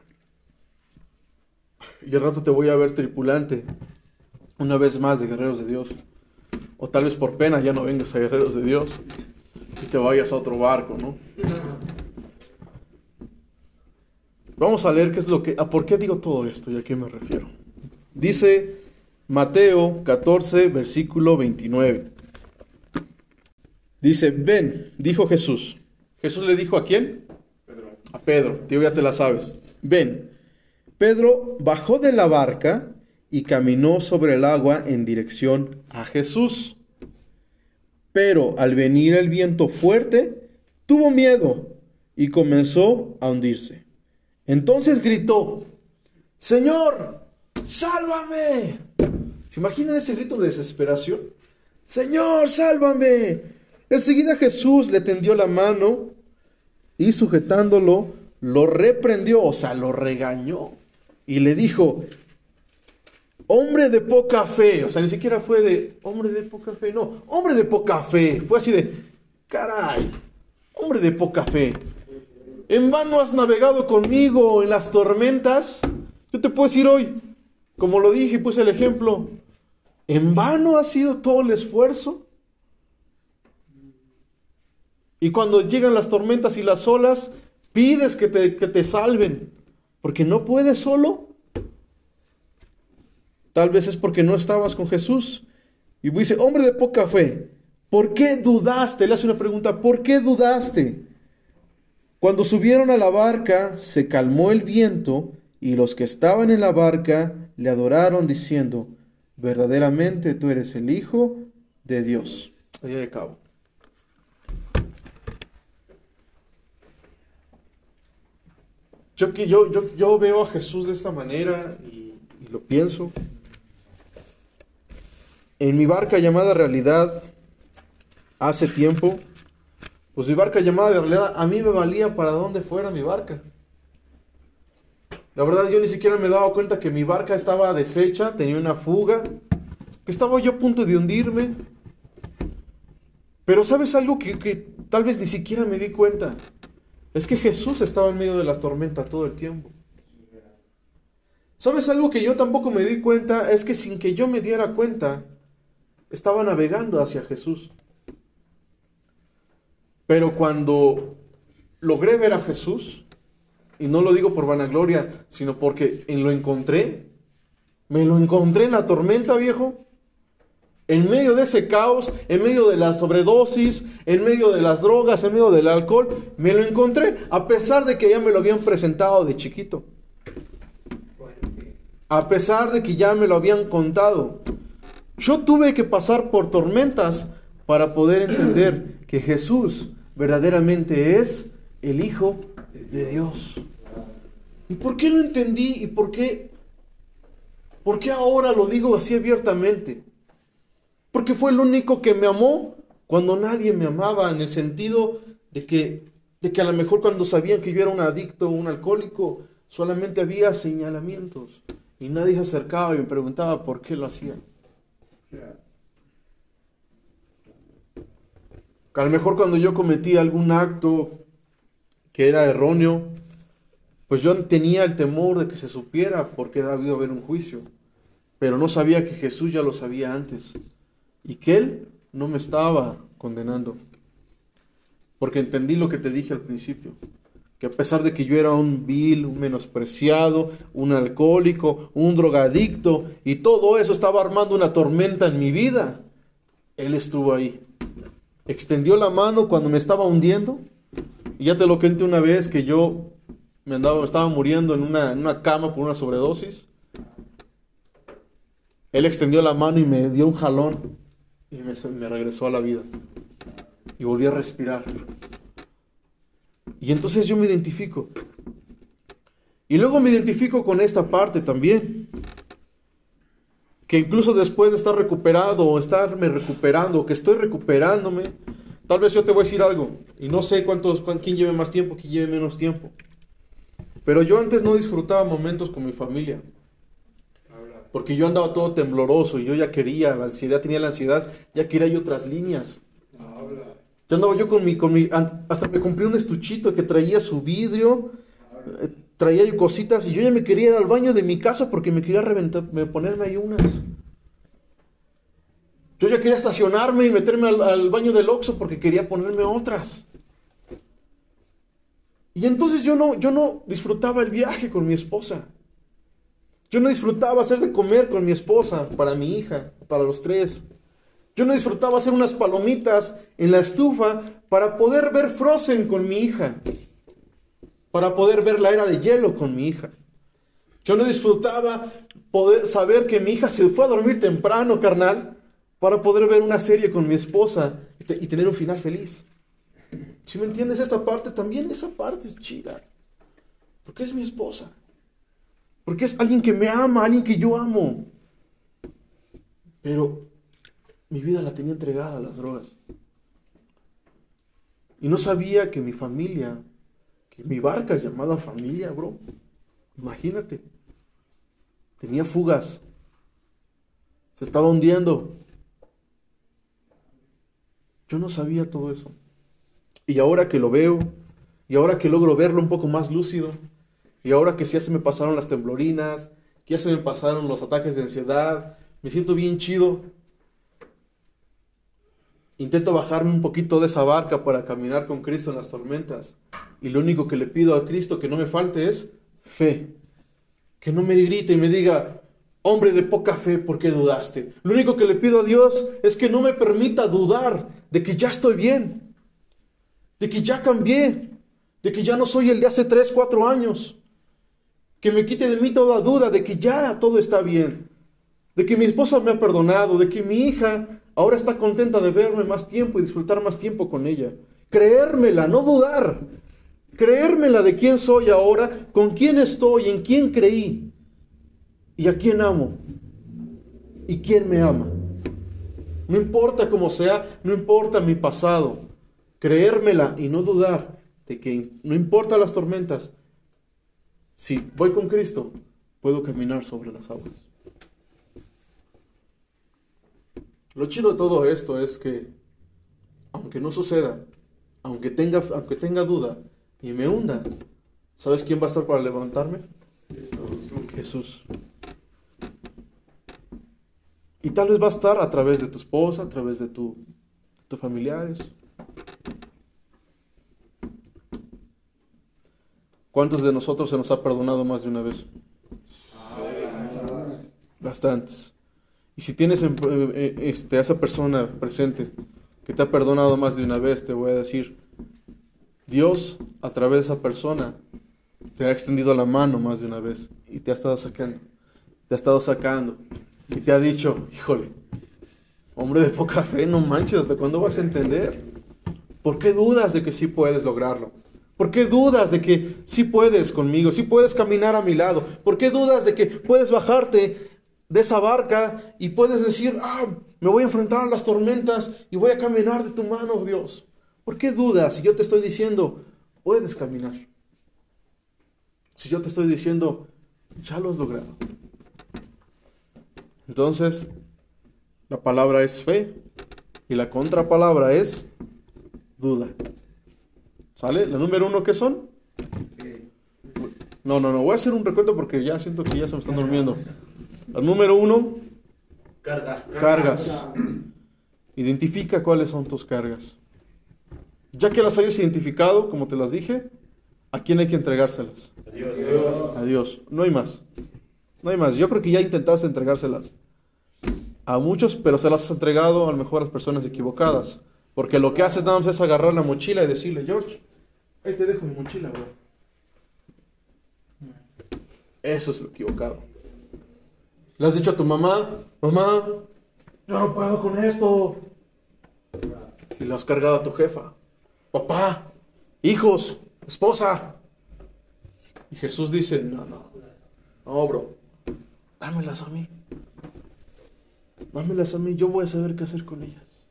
Y al rato te voy a ver tripulante, una vez más de Guerreros de Dios. O tal vez por pena ya no vengas a Guerreros de Dios y te vayas a otro barco, ¿no? Vamos a leer qué es lo que, a por qué digo todo esto y a qué me refiero. Dice Mateo 14, versículo 29. Dice, ven, dijo Jesús. Jesús le dijo a quién? Pedro. A Pedro, tío, ya te la sabes. Ven. Pedro bajó de la barca y caminó sobre el agua en dirección a Jesús. Pero al venir el viento fuerte, tuvo miedo y comenzó a hundirse. Entonces gritó, Señor, sálvame. ¿Se imaginan ese grito de desesperación? Señor, sálvame. Enseguida Jesús le tendió la mano y sujetándolo, lo reprendió, o sea, lo regañó. Y le dijo, hombre de poca fe, o sea, ni siquiera fue de hombre de poca fe, no, hombre de poca fe, fue así de, caray, hombre de poca fe. En vano has navegado conmigo en las tormentas. Yo te puedo decir hoy, como lo dije y puse el ejemplo, en vano ha sido todo el esfuerzo. Y cuando llegan las tormentas y las olas, pides que te, que te salven, porque no puedes solo. Tal vez es porque no estabas con Jesús. Y dice, hombre de poca fe, ¿por qué dudaste? Le hace una pregunta, ¿por qué dudaste? Cuando subieron a la barca, se calmó el viento y los que estaban en la barca le adoraron diciendo, verdaderamente tú eres el Hijo de Dios. Ahí de cabo. Yo, yo, yo, yo veo a Jesús de esta manera y lo pienso. En mi barca llamada realidad, hace tiempo, pues mi barca llamada realidad, a mí me valía para donde fuera mi barca. La verdad yo ni siquiera me daba cuenta que mi barca estaba deshecha, tenía una fuga, que estaba yo a punto de hundirme. Pero sabes algo que, que tal vez ni siquiera me di cuenta. Es que Jesús estaba en medio de la tormenta todo el tiempo. ¿Sabes algo que yo tampoco me di cuenta? Es que sin que yo me diera cuenta, estaba navegando hacia Jesús. Pero cuando logré ver a Jesús, y no lo digo por vanagloria, sino porque en lo encontré, me lo encontré en la tormenta, viejo. En medio de ese caos, en medio de la sobredosis, en medio de las drogas, en medio del alcohol, me lo encontré, a pesar de que ya me lo habían presentado de chiquito. A pesar de que ya me lo habían contado. Yo tuve que pasar por tormentas para poder entender que Jesús verdaderamente es el Hijo de Dios. ¿Y por qué lo entendí? ¿Y por qué? ¿Por qué ahora lo digo así abiertamente? Porque fue el único que me amó cuando nadie me amaba, en el sentido de que, de que a lo mejor cuando sabían que yo era un adicto, un alcohólico, solamente había señalamientos y nadie se acercaba y me preguntaba por qué lo hacía. A lo mejor cuando yo cometí algún acto que era erróneo, pues yo tenía el temor de que se supiera porque había haber un juicio, pero no sabía que Jesús ya lo sabía antes y que Él no me estaba condenando. Porque entendí lo que te dije al principio, que a pesar de que yo era un vil, un menospreciado, un alcohólico, un drogadicto, y todo eso estaba armando una tormenta en mi vida, Él estuvo ahí. Extendió la mano cuando me estaba hundiendo, y ya te lo conté una vez que yo me andaba, estaba muriendo en una, en una cama por una sobredosis. Él extendió la mano y me dio un jalón y me, me regresó a la vida. Y volví a respirar. Y entonces yo me identifico. Y luego me identifico con esta parte también. Que incluso después de estar recuperado o estarme recuperando, o que estoy recuperándome, tal vez yo te voy a decir algo. Y no sé cuántos, cuán- quién lleve más tiempo, quién lleve menos tiempo. Pero yo antes no disfrutaba momentos con mi familia. Porque yo andaba todo tembloroso y yo ya quería, la ansiedad, tenía la ansiedad, ya quería yo otras líneas. Ya andaba yo con mi, con mi, hasta me compré un estuchito que traía su vidrio, eh, traía yo cositas y yo ya me quería ir al baño de mi casa porque me quería reventar, me- ponerme ahí unas. Yo ya quería estacionarme y meterme al, al baño del Oxxo porque quería ponerme otras. Y entonces yo no, yo no disfrutaba el viaje con mi esposa. Yo no disfrutaba hacer de comer con mi esposa, para mi hija, para los tres. Yo no disfrutaba hacer unas palomitas en la estufa para poder ver Frozen con mi hija. Para poder ver la era de hielo con mi hija. Yo no disfrutaba poder saber que mi hija se fue a dormir temprano, carnal, para poder ver una serie con mi esposa y, te- y tener un final feliz. Si me entiendes esta parte, también esa parte es chida. Porque es mi esposa. Porque es alguien que me ama, alguien que yo amo. Pero mi vida la tenía entregada a las drogas. Y no sabía que mi familia, que mi barca llamada familia, bro. Imagínate. Tenía fugas. Se estaba hundiendo. Yo no sabía todo eso. Y ahora que lo veo, y ahora que logro verlo un poco más lúcido, y ahora que ya se me pasaron las temblorinas, que ya se me pasaron los ataques de ansiedad, me siento bien chido. Intento bajarme un poquito de esa barca para caminar con Cristo en las tormentas. Y lo único que le pido a Cristo que no me falte es fe. Que no me grite y me diga, hombre de poca fe, ¿por qué dudaste? Lo único que le pido a Dios es que no me permita dudar de que ya estoy bien, de que ya cambié, de que ya no soy el de hace 3, 4 años. Que me quite de mí toda duda de que ya todo está bien, de que mi esposa me ha perdonado, de que mi hija ahora está contenta de verme más tiempo y disfrutar más tiempo con ella. Creérmela, no dudar. Creérmela de quién soy ahora, con quién estoy, en quién creí y a quién amo y quién me ama. No importa cómo sea, no importa mi pasado. Creérmela y no dudar de que no importa las tormentas. Si voy con Cristo, puedo caminar sobre las aguas. Lo chido de todo esto es que, aunque no suceda, aunque tenga, aunque tenga duda y me hunda, ¿sabes quién va a estar para levantarme? Jesús. Y tal vez va a estar a través de tu esposa, a través de tu, tus familiares. ¿Cuántos de nosotros se nos ha perdonado más de una vez? Bastantes. Y si tienes en- eh, este, a esa persona presente que te ha perdonado más de una vez, te voy a decir, Dios a través de esa persona te ha extendido la mano más de una vez y te ha estado sacando, te ha estado sacando y te ha dicho, híjole, hombre de poca fe, no manches, ¿hasta cuándo vas a entender? ¿Por qué dudas de que sí puedes lograrlo? ¿Por qué dudas de que sí puedes conmigo, sí puedes caminar a mi lado? ¿Por qué dudas de que puedes bajarte de esa barca y puedes decir, ah, me voy a enfrentar a las tormentas y voy a caminar de tu mano, Dios? ¿Por qué dudas si yo te estoy diciendo, puedes caminar? Si yo te estoy diciendo, ya lo has logrado. Entonces, la palabra es fe y la contrapalabra es duda. ¿Sale? La número uno, ¿qué son? No, no, no, voy a hacer un recuento porque ya siento que ya se me están durmiendo. La número uno, Carga. cargas. Identifica cuáles son tus cargas. Ya que las hayas identificado, como te las dije, ¿a quién hay que entregárselas? Adiós. A Dios. No hay más. No hay más. Yo creo que ya intentaste entregárselas a muchos, pero se las has entregado a lo mejor a las personas equivocadas. Porque lo que haces nada más es agarrar la mochila y decirle, George, ahí te dejo mi mochila, bro. Eso es lo equivocado. Le has dicho a tu mamá, mamá, yo no puedo con esto. Y lo has cargado a tu jefa. Papá, hijos, esposa. Y Jesús dice, no, no, no, bro, dámelas a mí. Dámelas a mí, yo voy a saber qué hacer con ellas.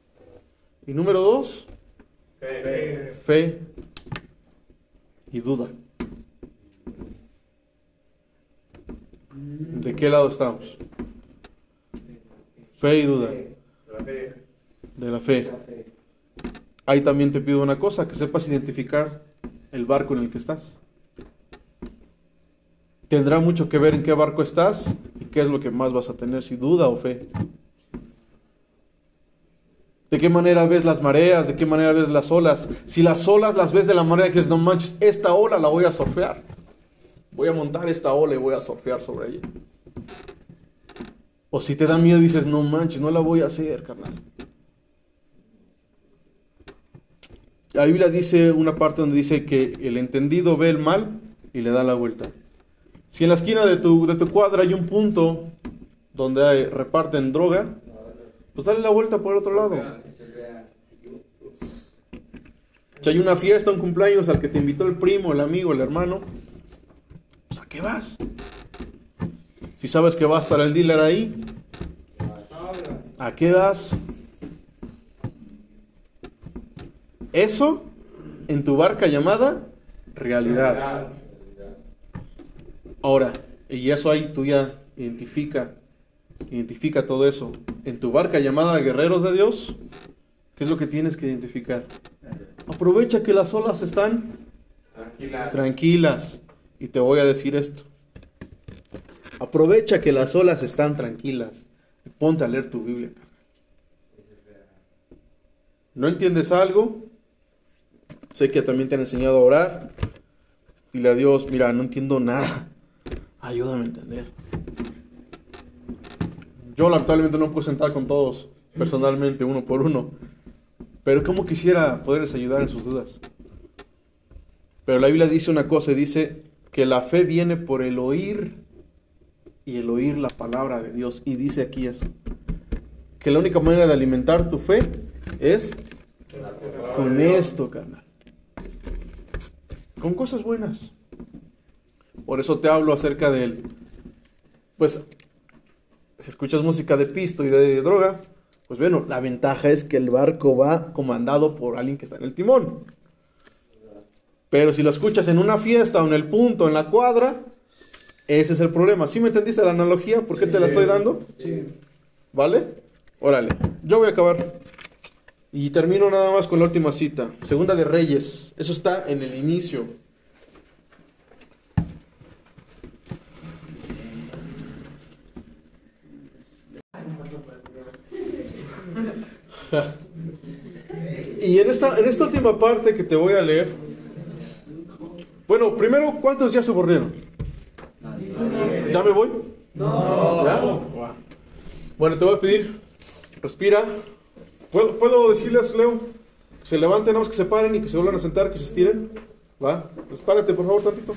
Y número dos, Fe. fe y duda. ¿De qué lado estamos? Fe y duda. De la fe. Ahí también te pido una cosa, que sepas identificar el barco en el que estás. Tendrá mucho que ver en qué barco estás y qué es lo que más vas a tener, si duda o fe. ¿De qué manera ves las mareas? ¿De qué manera ves las olas? Si las olas las ves de la manera que dices, no manches, esta ola la voy a surfear. Voy a montar esta ola y voy a surfear sobre ella. O si te da miedo dices, no manches, no la voy a hacer, carnal. La Biblia dice una parte donde dice que el entendido ve el mal y le da la vuelta. Si en la esquina de tu, de tu cuadra hay un punto donde hay- reparten droga, pues dale la vuelta por el otro lado. Si hay una fiesta, un cumpleaños al que te invitó el primo, el amigo, el hermano, pues ¿a qué vas? Si sabes que va a estar el dealer ahí, ¿a qué vas? Eso en tu barca llamada realidad. Ahora, y eso ahí tú ya identifica, identifica todo eso. En tu barca llamada guerreros de Dios, ¿qué es lo que tienes que identificar? Aprovecha que las olas están Tranquila. tranquilas. Y te voy a decir esto. Aprovecha que las olas están tranquilas. Y ponte a leer tu Biblia. ¿No entiendes algo? Sé que también te han enseñado a orar. Dile a Dios, mira, no entiendo nada. Ayúdame a entender. Yo lamentablemente no puedo sentar con todos personalmente, uno por uno. Pero como quisiera poderles ayudar en sus dudas. Pero la Biblia dice una cosa, y dice que la fe viene por el oír y el oír la palabra de Dios. Y dice aquí eso. Que la única manera de alimentar tu fe es con esto, carnal. Con cosas buenas. Por eso te hablo acerca del... Pues, si escuchas música de pisto y de droga, pues bueno, la ventaja es que el barco va comandado por alguien que está en el timón. Pero si lo escuchas en una fiesta o en el punto, en la cuadra, ese es el problema. ¿Sí me entendiste la analogía? ¿Por qué te la estoy dando? Sí. ¿Vale? Órale. Yo voy a acabar. Y termino nada más con la última cita. Segunda de Reyes. Eso está en el inicio. y en esta, en esta última parte que te voy a leer. Bueno, primero, ¿cuántos ya se aburrieron? ¿Ya me voy? No. ¿Ya? Bueno, te voy a pedir, respira. ¿Puedo, ¿Puedo decirles, Leo, que se levanten, nada más que se paren y que se vuelvan a sentar, que se estiren? ¿Va? Pues párate, por favor, tantito.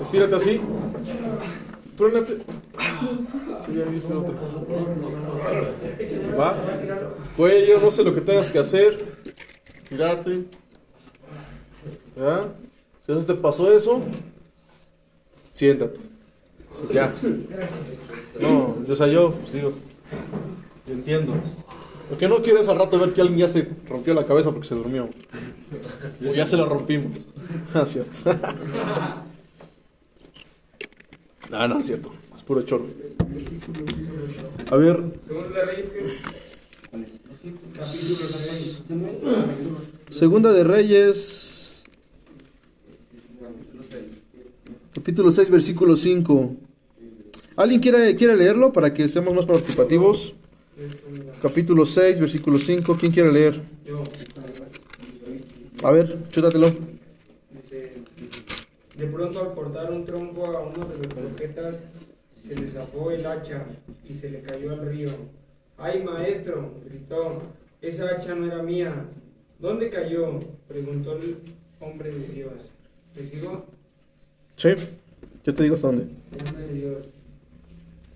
Estírate así. Truénate. Sí, viste otro. ¿Va? Cuello, no sé lo que tengas que hacer. Tirarte. ¿Ya? Si te pasó eso, siéntate. Ya. No, yo, o sea, yo, pues digo, entiendo. Lo que no quiero es al rato ver que alguien ya se rompió la cabeza porque se durmió. O ya se la rompimos. Ah, cierto. No, no, es cierto. Es puro chorro. A ver, Segunda de Reyes, ¿qué? Segunda de Reyes, capítulo 6, versículo 5. ¿Alguien quiere, quiere leerlo para que seamos más participativos? Capítulo 6, versículo 5. ¿Quién quiere leer? Yo, A ver, chútatelo. dice, de pronto al cortar un tronco a uno de los profetas, se le zafó el hacha y se le cayó al río. ¡Ay, maestro! gritó, esa hacha no era mía. ¿Dónde cayó? preguntó el hombre de Dios. ¿Le sigo? Sí, yo te digo hasta dónde.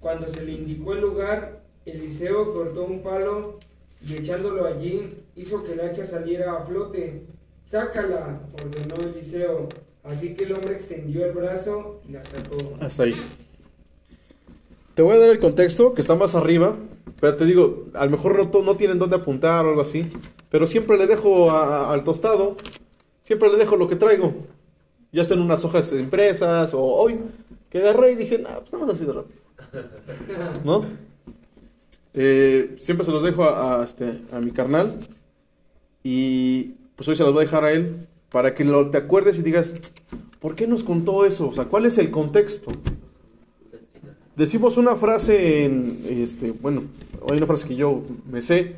Cuando se le indicó el lugar, Eliseo cortó un palo y echándolo allí, hizo que el hacha saliera a flote. ¡Sácala! ordenó Eliseo. Así que el hombre extendió el brazo y la sacó. Hasta ahí. Te voy a dar el contexto que está más arriba, pero te digo, a lo mejor no, tienen dónde apuntar o algo así, pero siempre le dejo a- a- al tostado, siempre le dejo lo que traigo. Ya están unas hojas impresas o hoy que agarré y dije, no, pues nada más así de rápido. ¿No? Eh, siempre se los dejo a, a, este, a mi carnal y pues hoy se los voy a dejar a él para que lo, te acuerdes y digas, ¿por qué nos contó eso? O sea, ¿cuál es el contexto? Decimos una frase en, este, bueno, hay una frase que yo me sé,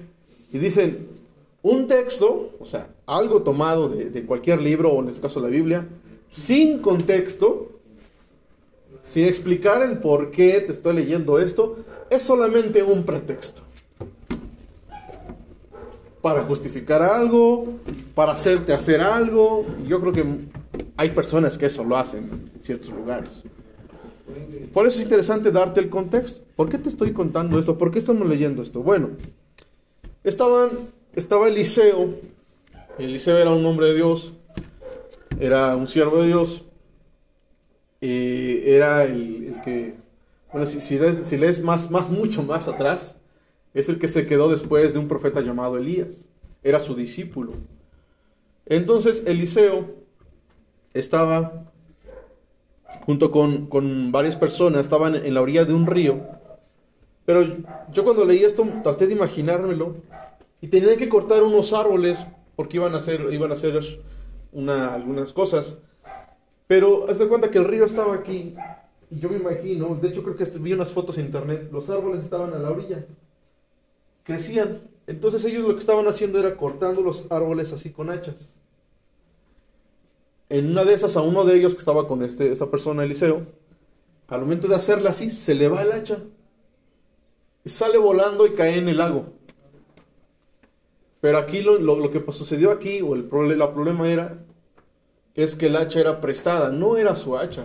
y dicen, un texto, o sea, algo tomado de, de cualquier libro, o en este caso la Biblia, sin contexto, sin explicar el por qué te estoy leyendo esto, es solamente un pretexto. Para justificar algo, para hacerte hacer algo. Yo creo que hay personas que eso lo hacen en ciertos lugares. Por eso es interesante darte el contexto. ¿Por qué te estoy contando esto? ¿Por qué estamos leyendo esto? Bueno, estaba Eliseo Eliseo era un hombre de Dios, era un siervo de Dios, eh, era el, el que, bueno, si, si lees, si lees más, más, mucho más atrás, es el que se quedó después de un profeta llamado Elías, era su discípulo. Entonces Eliseo estaba junto con, con varias personas, estaban en la orilla de un río, pero yo cuando leí esto traté de imaginármelo y tenían que cortar unos árboles porque iban a hacer, iban a hacer una, algunas cosas. Pero haz de cuenta que el río estaba aquí y yo me imagino, de hecho creo que vi unas fotos en internet, los árboles estaban a la orilla, crecían. Entonces ellos lo que estaban haciendo era cortando los árboles así con hachas. En una de esas, a uno de ellos que estaba con este, esta persona, Eliseo, al momento de hacerla así, se le va el hacha. Y sale volando y cae en el lago. Pero aquí lo, lo- lo que sucedió aquí, o el la problema era, es que el hacha era prestada, no era su hacha.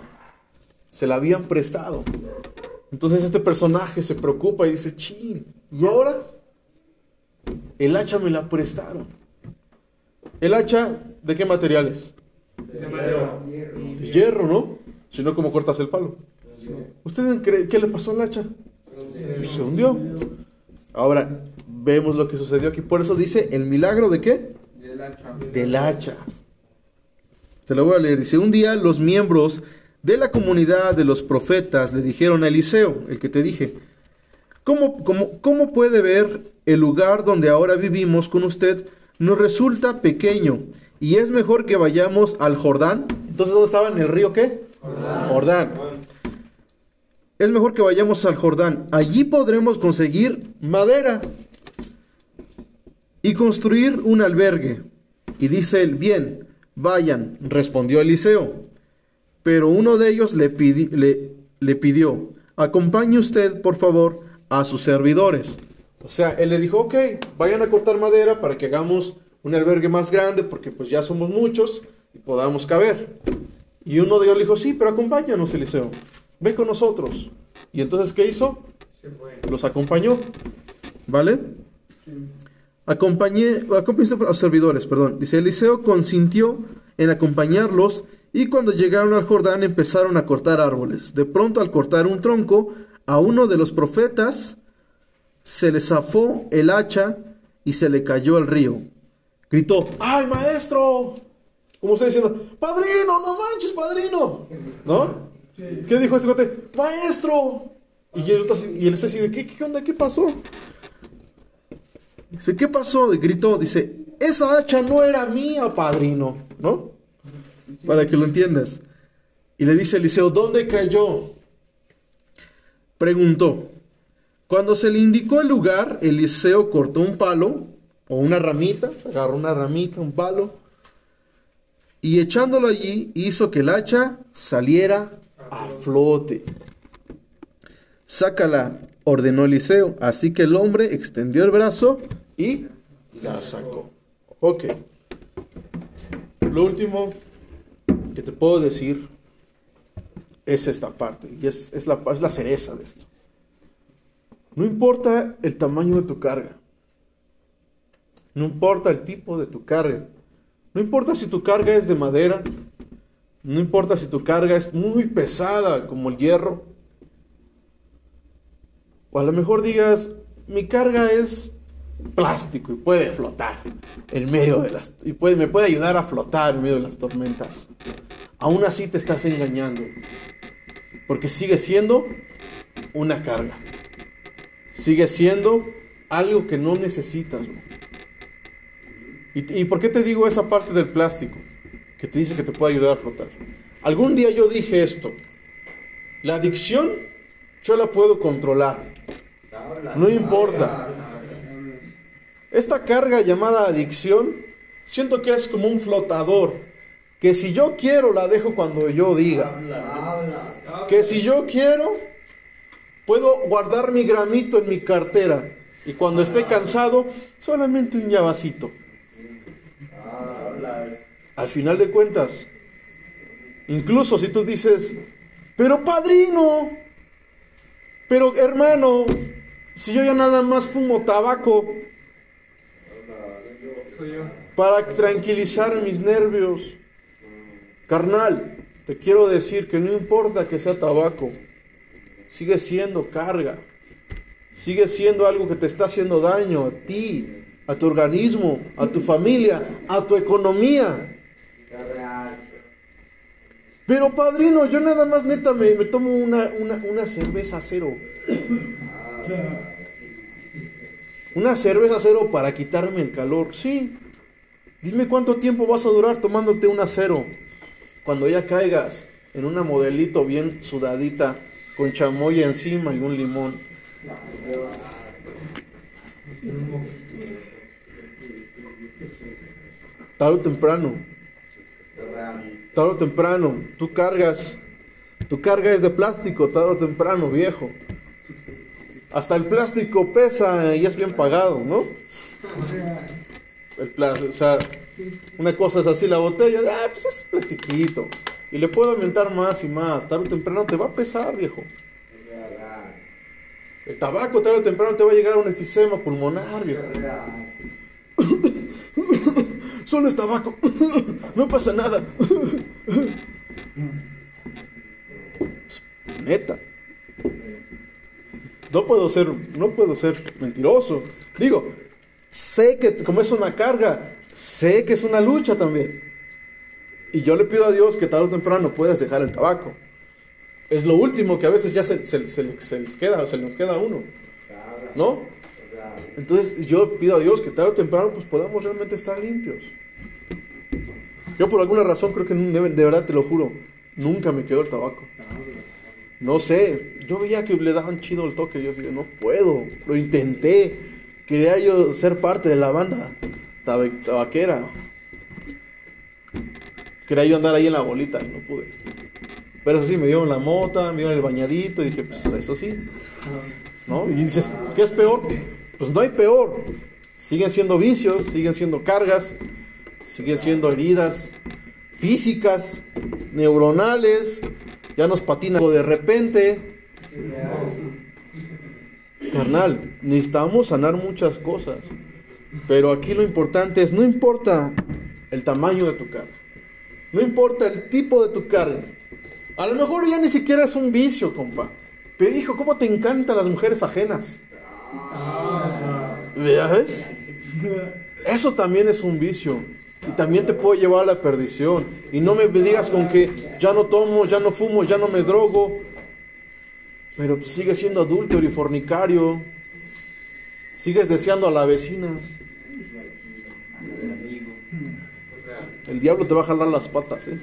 Se la habían prestado. Entonces este personaje se preocupa y dice, chin, ¿y ahora? El hacha me la prestaron. ¿El hacha de qué materiales? De madera. De hierro, ¿no? Si no, ¿cómo cortas el palo? ¿Ustedes creen qué le pasó al hacha? Se hundió. Ahora, vemos lo que sucedió aquí. Por eso dice, ¿el milagro de qué? Del hacha. Te lo voy a leer. Dice, un día los miembros de la comunidad de los profetas le dijeron a Eliseo, el que te dije, ¿cómo, cómo, cómo puede ver el lugar donde ahora vivimos con usted? Nos resulta pequeño y es mejor que vayamos al Jordán. Entonces, ¿dónde estaba? ¿En el río qué? Jordán. Es mejor que vayamos al Jordán. Allí podremos conseguir madera y construir un albergue. Y dice él, bien, vayan, respondió Eliseo. Pero uno de ellos le, pidi- le, le pidió, acompañe usted, por favor, a sus servidores. O sea, él le dijo, ok, vayan a cortar madera para que hagamos un albergue más grande, porque pues ya somos muchos y podamos caber. Y uno de ellos le dijo, sí, pero acompáñanos, Eliseo, ve con nosotros. Y entonces, ¿qué hizo? Los acompañó. ¿Vale? Acompañé, acompañé a los servidores, perdón. Dice, Eliseo consintió en acompañarlos y cuando llegaron al Jordán empezaron a cortar árboles. De pronto al cortar un tronco, a uno de los profetas se le zafó el hacha y se le cayó al río. Gritó, ¡ay, maestro! Como está diciendo, padrino, no manches, padrino. ¿No? ¿Qué dijo este cuate? Maestro. Y el otro así, y así de, ¿qué, qué onda? ¿Qué pasó? Dice, ¿qué pasó? Y gritó, dice, esa hacha no era mía, padrino, ¿no? Para que lo entiendas. Y le dice Eliseo, ¿dónde cayó? Preguntó. Cuando se le indicó el lugar, Eliseo cortó un palo o una ramita, agarró una ramita, un palo, y echándolo allí hizo que el hacha saliera a flote. Sácala, ordenó Eliseo. Así que el hombre extendió el brazo y la sacó. Ok. Lo último que te puedo decir es esta parte. Y es, es la, es la cereza de esto. No importa el tamaño de tu carga. No importa el tipo de tu carga. No importa si tu carga es de madera. No importa si tu carga es muy pesada como el hierro. A lo mejor digas, mi carga es plástico y puede flotar en medio de las y puede, me puede ayudar a flotar en medio de las tormentas. Aún así te estás engañando. Porque sigue siendo una carga. Sigue siendo algo que no necesitas. ¿Y, ¿Y por qué te digo esa parte del plástico? Que te dice que te puede ayudar a flotar. Algún día yo dije esto. La adicción yo la puedo controlar. No importa. Esta carga llamada adicción, siento que es como un flotador. Que si yo quiero la dejo cuando yo diga. Que si yo quiero, puedo guardar mi gramito en mi cartera. Y cuando esté cansado, solamente un llavacito. Al final de cuentas, incluso si tú dices, pero padrino, pero hermano, si yo ya nada más fumo tabaco, para tranquilizar mis nervios. Carnal, te quiero decir que no importa que sea tabaco, sigue siendo carga, sigue siendo algo que te está haciendo daño a ti, a tu organismo, a tu familia, a tu economía. Pero padrino, yo nada más neta me, me tomo una, una, una cerveza cero. Una cerveza cero para quitarme el calor. Sí. Dime cuánto tiempo vas a durar tomándote una cero. Cuando ya caigas en una modelito bien sudadita, con chamoy encima y un limón. Tarde o temprano, tarde o temprano, tú cargas, tu carga es de plástico, tarde o temprano, viejo. Hasta el plástico pesa y es bien pagado, ¿no? El plástico, o sea, una cosa es así, la botella, ah, pues es plastiquito. Y le puedo aumentar más y más, tarde o temprano te va a pesar, viejo. El tabaco tarde o temprano te va a llegar a un efisema pulmonar, viejo. Solo es tabaco. No pasa nada. Neta. No puedo ser, no puedo ser mentiroso. Digo, sé que como es una carga, sé que es una lucha también. Y yo le pido a Dios que tarde o temprano puedas dejar el tabaco. Es lo último que a veces ya se, les queda, se nos queda uno. ¿No? Entonces yo pido a Dios que tarde o temprano pues podamos realmente estar limpios. Yo por alguna razón creo que de, verdad te lo juro, nunca me quedó el tabaco. No sé, yo veía que le daban chido el toque, yo decía, no puedo, lo intenté, quería yo ser parte de la banda tabaquera. Quería yo andar ahí en la bolita y no pude. Pero eso sí, me dieron la mota, me dieron el bañadito y dije, pues eso sí. ¿No? Y dices, ¿qué es peor? Pues no hay peor. Siguen siendo vicios, siguen siendo cargas, siguen siendo heridas físicas, neuronales, ya nos patina de repente. Carnal, necesitamos sanar muchas cosas. Pero aquí lo importante es, no importa el tamaño de tu carga, no importa el tipo de tu carga. A lo mejor ya ni siquiera es un vicio, compa. Pero hijo, ¿cómo te encantan las mujeres ajenas? ¿Ves? Eso también es un vicio. Y también te puede llevar a la perdición. Y no me digas con que ya no tomo, ya no fumo, ya no me drogo. Pero pues sigue siendo adúltero y fornicario. Sigues deseando a la vecina. El diablo te va a jalar las patas, ¿eh?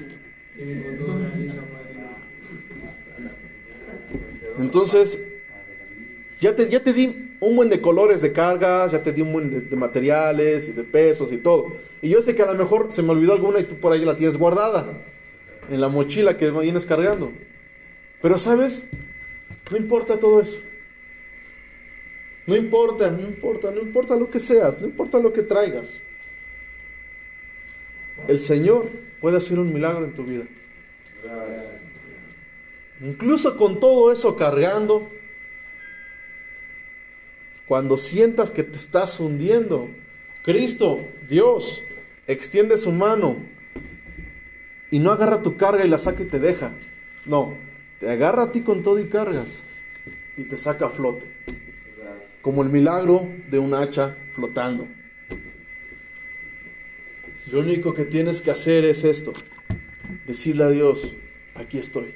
Entonces, ya te, ya te di un buen de colores de cargas, ya te di un buen de, de materiales y de pesos y todo. Y yo sé que a lo mejor se me olvidó alguna y tú por ahí la tienes guardada en la mochila que vienes cargando. Pero sabes, no importa todo eso. No importa, no importa, no importa lo que seas, no importa lo que traigas. El Señor puede hacer un milagro en tu vida. Incluso con todo eso cargando, cuando sientas que te estás hundiendo, Cristo, Dios, extiende su mano y no agarra tu carga y la saca y te deja. No, te agarra a ti con todo y cargas y te saca a flote. Como el milagro de un hacha flotando. Lo único que tienes que hacer es esto. Decirle a Dios, aquí estoy.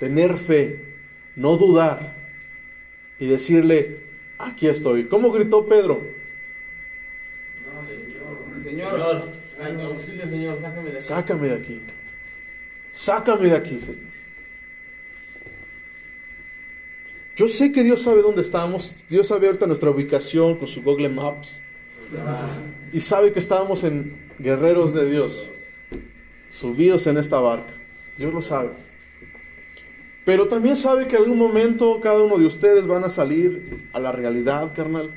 Tener fe, no dudar y decirle, aquí estoy. ¿Cómo gritó Pedro? Señor, ay, auxilio, Señor, sácame de aquí. Sácame de aquí. Sácame de aquí, Señor. Yo sé que Dios sabe dónde estamos. Dios sabe ahorita nuestra ubicación con su Google Maps. Y sabe que estábamos en guerreros de Dios, subidos en esta barca. Dios lo sabe. Pero también sabe que en algún momento cada uno de ustedes van a salir a la realidad, carnal.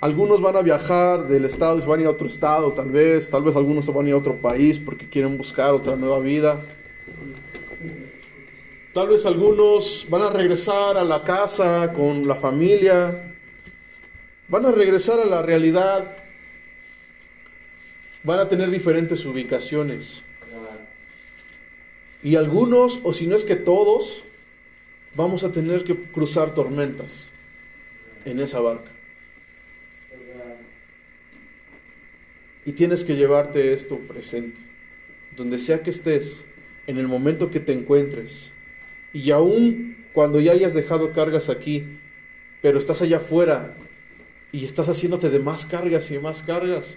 Algunos van a viajar del estado y van a ir a otro estado, tal vez. Tal vez algunos se van a ir a otro país porque quieren buscar otra nueva vida. Tal vez algunos van a regresar a la casa con la familia. Van a regresar a la realidad. Van a tener diferentes ubicaciones. Y algunos, o si no es que todos, vamos a tener que cruzar tormentas en esa barca. Y tienes que llevarte esto presente. Donde sea que estés, en el momento que te encuentres, y aún cuando ya hayas dejado cargas aquí, pero estás allá afuera y estás haciéndote de más cargas y más cargas,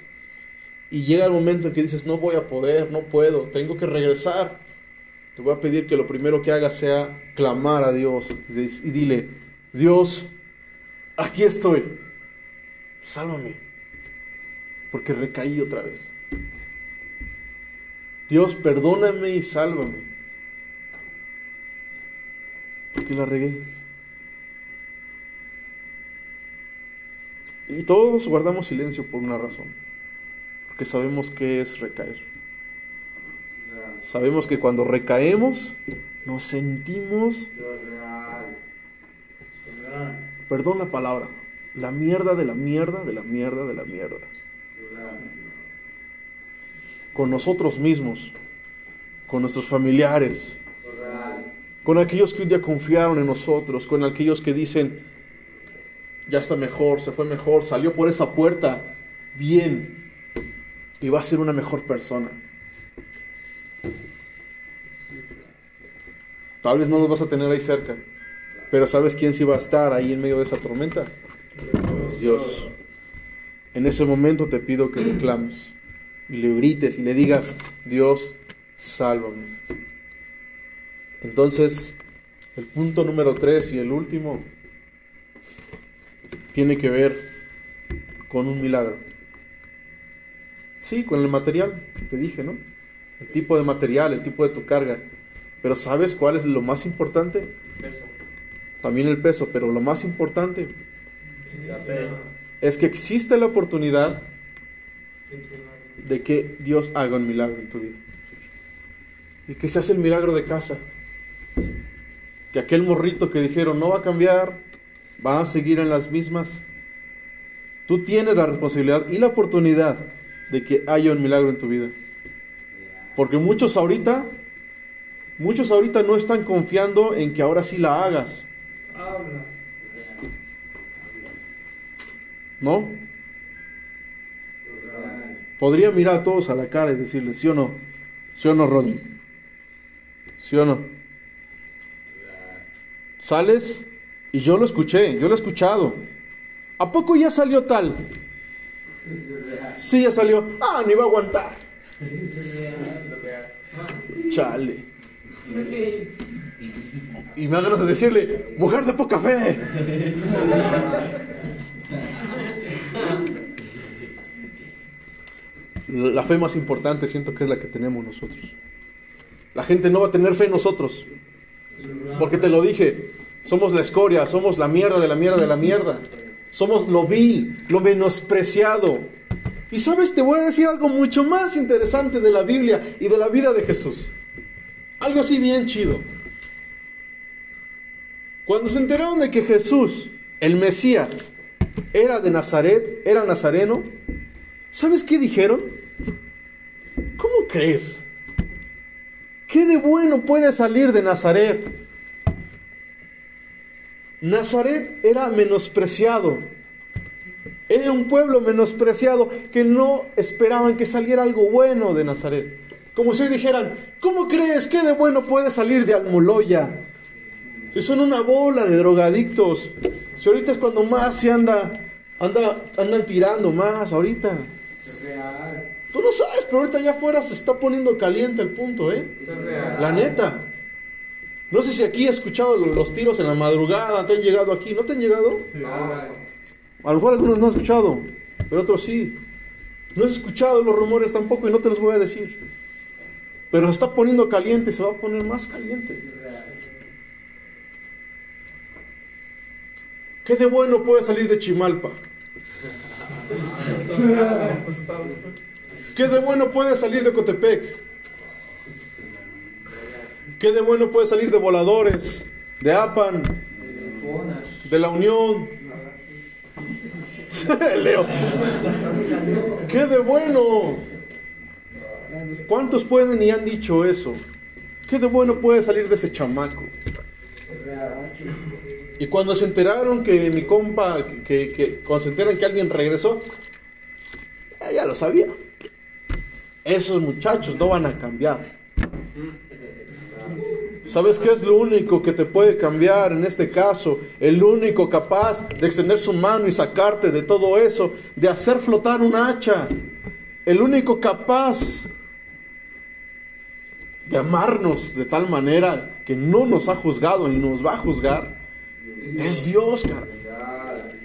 y llega el momento en que dices, no voy a poder, no puedo, tengo que regresar, te voy a pedir que lo primero que hagas sea clamar a Dios y dile, Dios, aquí estoy, sálvame, porque recaí otra vez. Dios, perdóname y sálvame. Porque la regué. Y todos guardamos silencio por una razón. Porque sabemos que es recaer. Sabemos que cuando recaemos nos sentimos, perdón la palabra, la mierda de la mierda de la mierda de la mierda. Con nosotros mismos, con nuestros familiares, con aquellos que un día confiaron en nosotros, con aquellos que dicen, ya está mejor, se fue mejor, salió por esa puerta bien y va a ser una mejor persona. Tal vez no los vas a tener ahí cerca, pero ¿sabes quién sí va a estar ahí en medio de esa tormenta? Dios. En ese momento te pido que reclames y le grites y le digas, Dios, sálvame. Entonces, el punto número tres y el último tiene que ver con un milagro. Sí, con el material, te dije, ¿no? El tipo de material, el tipo de tu carga. Pero ¿sabes cuál es lo más importante? Peso. También el peso, pero lo más importante es que existe la oportunidad de que Dios haga un milagro en tu vida. Y que se hace el milagro de casa. Que aquel morrito que dijeron no va a cambiar, va a seguir en las mismas. Tú tienes la responsabilidad y la oportunidad de que haya un milagro en tu vida. Porque muchos ahorita, muchos ahorita no están confiando en que ahora sí la hagas. ¿No? Podría mirar a todos a la cara y decirles, ¿sí o no? ¿Sí o no, Rodney? ¿Sí o no? Sales y yo lo escuché, yo lo he escuchado. ¿A poco ya salió tal? Sí, ya salió. Ah, ni va a aguantar. Chale. Y me de decirle, mujer de poca fe. La fe más importante siento que es la que tenemos nosotros. La gente no va a tener fe en nosotros. Porque te lo dije, somos la escoria, somos la mierda de la mierda de la mierda. Somos lo vil, lo menospreciado. Y sabes, te voy a decir algo mucho más interesante de la Biblia y de la vida de Jesús. Algo así bien chido. Cuando se enteraron de que Jesús, el Mesías, era de Nazaret, era nazareno, ¿sabes qué dijeron? ¿Cómo crees? ¿Qué de bueno puede salir de Nazaret? Nazaret era menospreciado. Era un pueblo menospreciado que no esperaban que saliera algo bueno de Nazaret. Como si hoy dijeran, ¿cómo crees que de bueno puede salir de Almoloya? Si son una bola de drogadictos. Si ahorita es cuando más se anda, anda, andan tirando más ahorita. Tú no sabes, pero ahorita allá afuera se está poniendo caliente el punto, ¿eh? La neta. No sé si aquí has escuchado lo- los tiros en la madrugada, te han llegado aquí, ¿no te han llegado? A lo mejor algunos no han escuchado, pero otros sí. No has escuchado los rumores tampoco y no te los voy a decir. Pero se está poniendo caliente se va a poner más caliente. ¿Qué de bueno puede salir de Chimalpa? ¿Qué de bueno puede salir de Cotepec? ¿Qué de bueno puede salir de Voladores, de Apan, de La Unión? Leo. ¡Qué de bueno! ¿Cuántos pueden y han dicho eso? ¿Qué de bueno puede salir de ese chamaco? Y cuando se enteraron que mi compa, que, que cuando se enteran que alguien regresó, eh, ya lo sabía. Esos muchachos no van a cambiar. ¿Sabes qué es lo único que te puede cambiar en este caso? El único capaz de extender su mano y sacarte de todo eso, de hacer flotar un hacha. El único capaz de amarnos de tal manera que no nos ha juzgado ni nos va a juzgar. Es Dios, cara.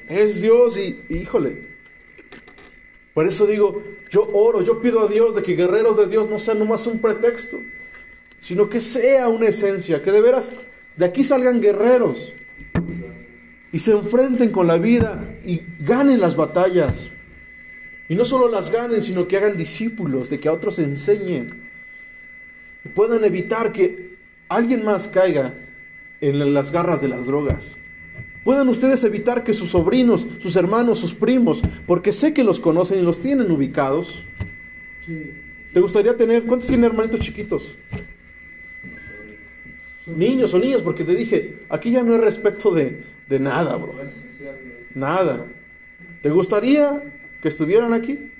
Es Dios y, híjole. Por eso digo, yo oro, yo pido a Dios de que guerreros de Dios no sean nomás un pretexto, sino que sea una esencia, que de veras de aquí salgan guerreros y se enfrenten con la vida y ganen las batallas. Y no solo las ganen, sino que hagan discípulos, de que a otros enseñen puedan evitar que alguien más caiga en las garras de las drogas. Puedan ustedes evitar que sus sobrinos, sus hermanos, sus primos, porque sé que los conocen y los tienen ubicados. ¿Te gustaría tener, cuántos tienen hermanitos chiquitos? Niños o niñas, porque te dije, aquí ya no hay respeto de, de nada, bro. Nada. ¿Te gustaría que estuvieran aquí?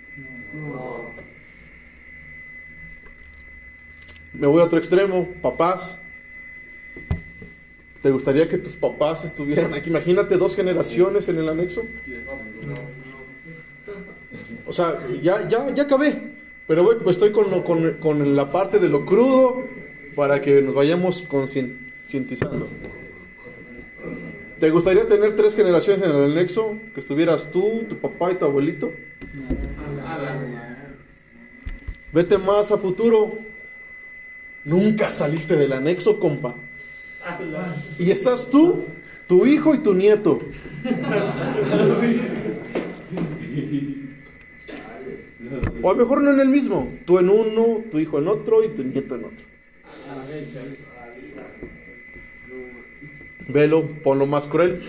Me voy a otro extremo, papás. ¿Te gustaría que tus papás estuvieran aquí? Imagínate dos generaciones en el anexo. O sea, ya, ya, ya acabé. Pero voy, pues estoy con, con, con, la parte de lo crudo para que nos vayamos concientizando. ¿Te gustaría tener tres generaciones en el anexo? Que estuvieras tú, tu papá y tu abuelito. Vete más a futuro. Nunca saliste del anexo, compa. Y estás tú, tu hijo y tu nieto. O a lo mejor no en el mismo. Tú en uno, tu hijo en otro y tu nieto en otro. Velo, ponlo más cruel.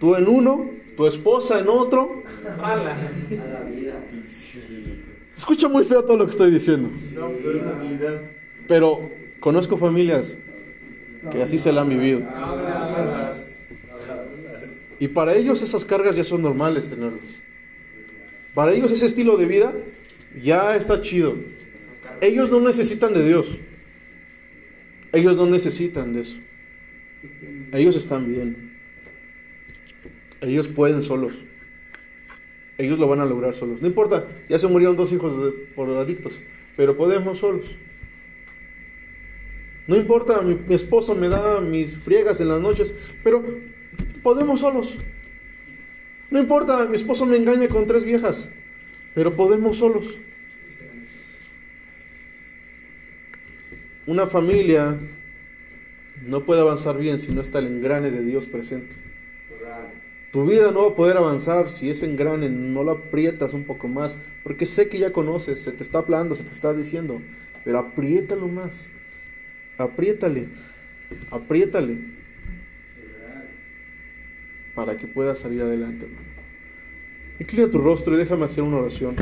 Tú en uno, tu esposa en otro. Escucha muy feo todo lo que estoy diciendo. Pero conozco familias que así se la han vivido. Y para ellos esas cargas ya son normales tenerlas. Para ellos ese estilo de vida ya está chido. Ellos no necesitan de Dios. Ellos no necesitan de eso. Ellos están bien. Ellos pueden solos. Ellos lo van a lograr solos. No importa, ya se murieron dos hijos por adictos, pero podemos solos. No importa, mi, esposo me da mis friegas en las noches, pero podemos solos. No importa, mi esposo me engaña con tres viejas, pero podemos solos. Una familia no puede avanzar bien si no está el engrane de Dios presente. Tu vida no va a poder avanzar si ese engrane no lo aprietas un poco más, porque sé que ya conoces, se te está hablando, se te está diciendo, pero apriétalo más. Apriétale, apriétale para que puedas salir adelante. Inclina tu rostro y déjame hacer una oración.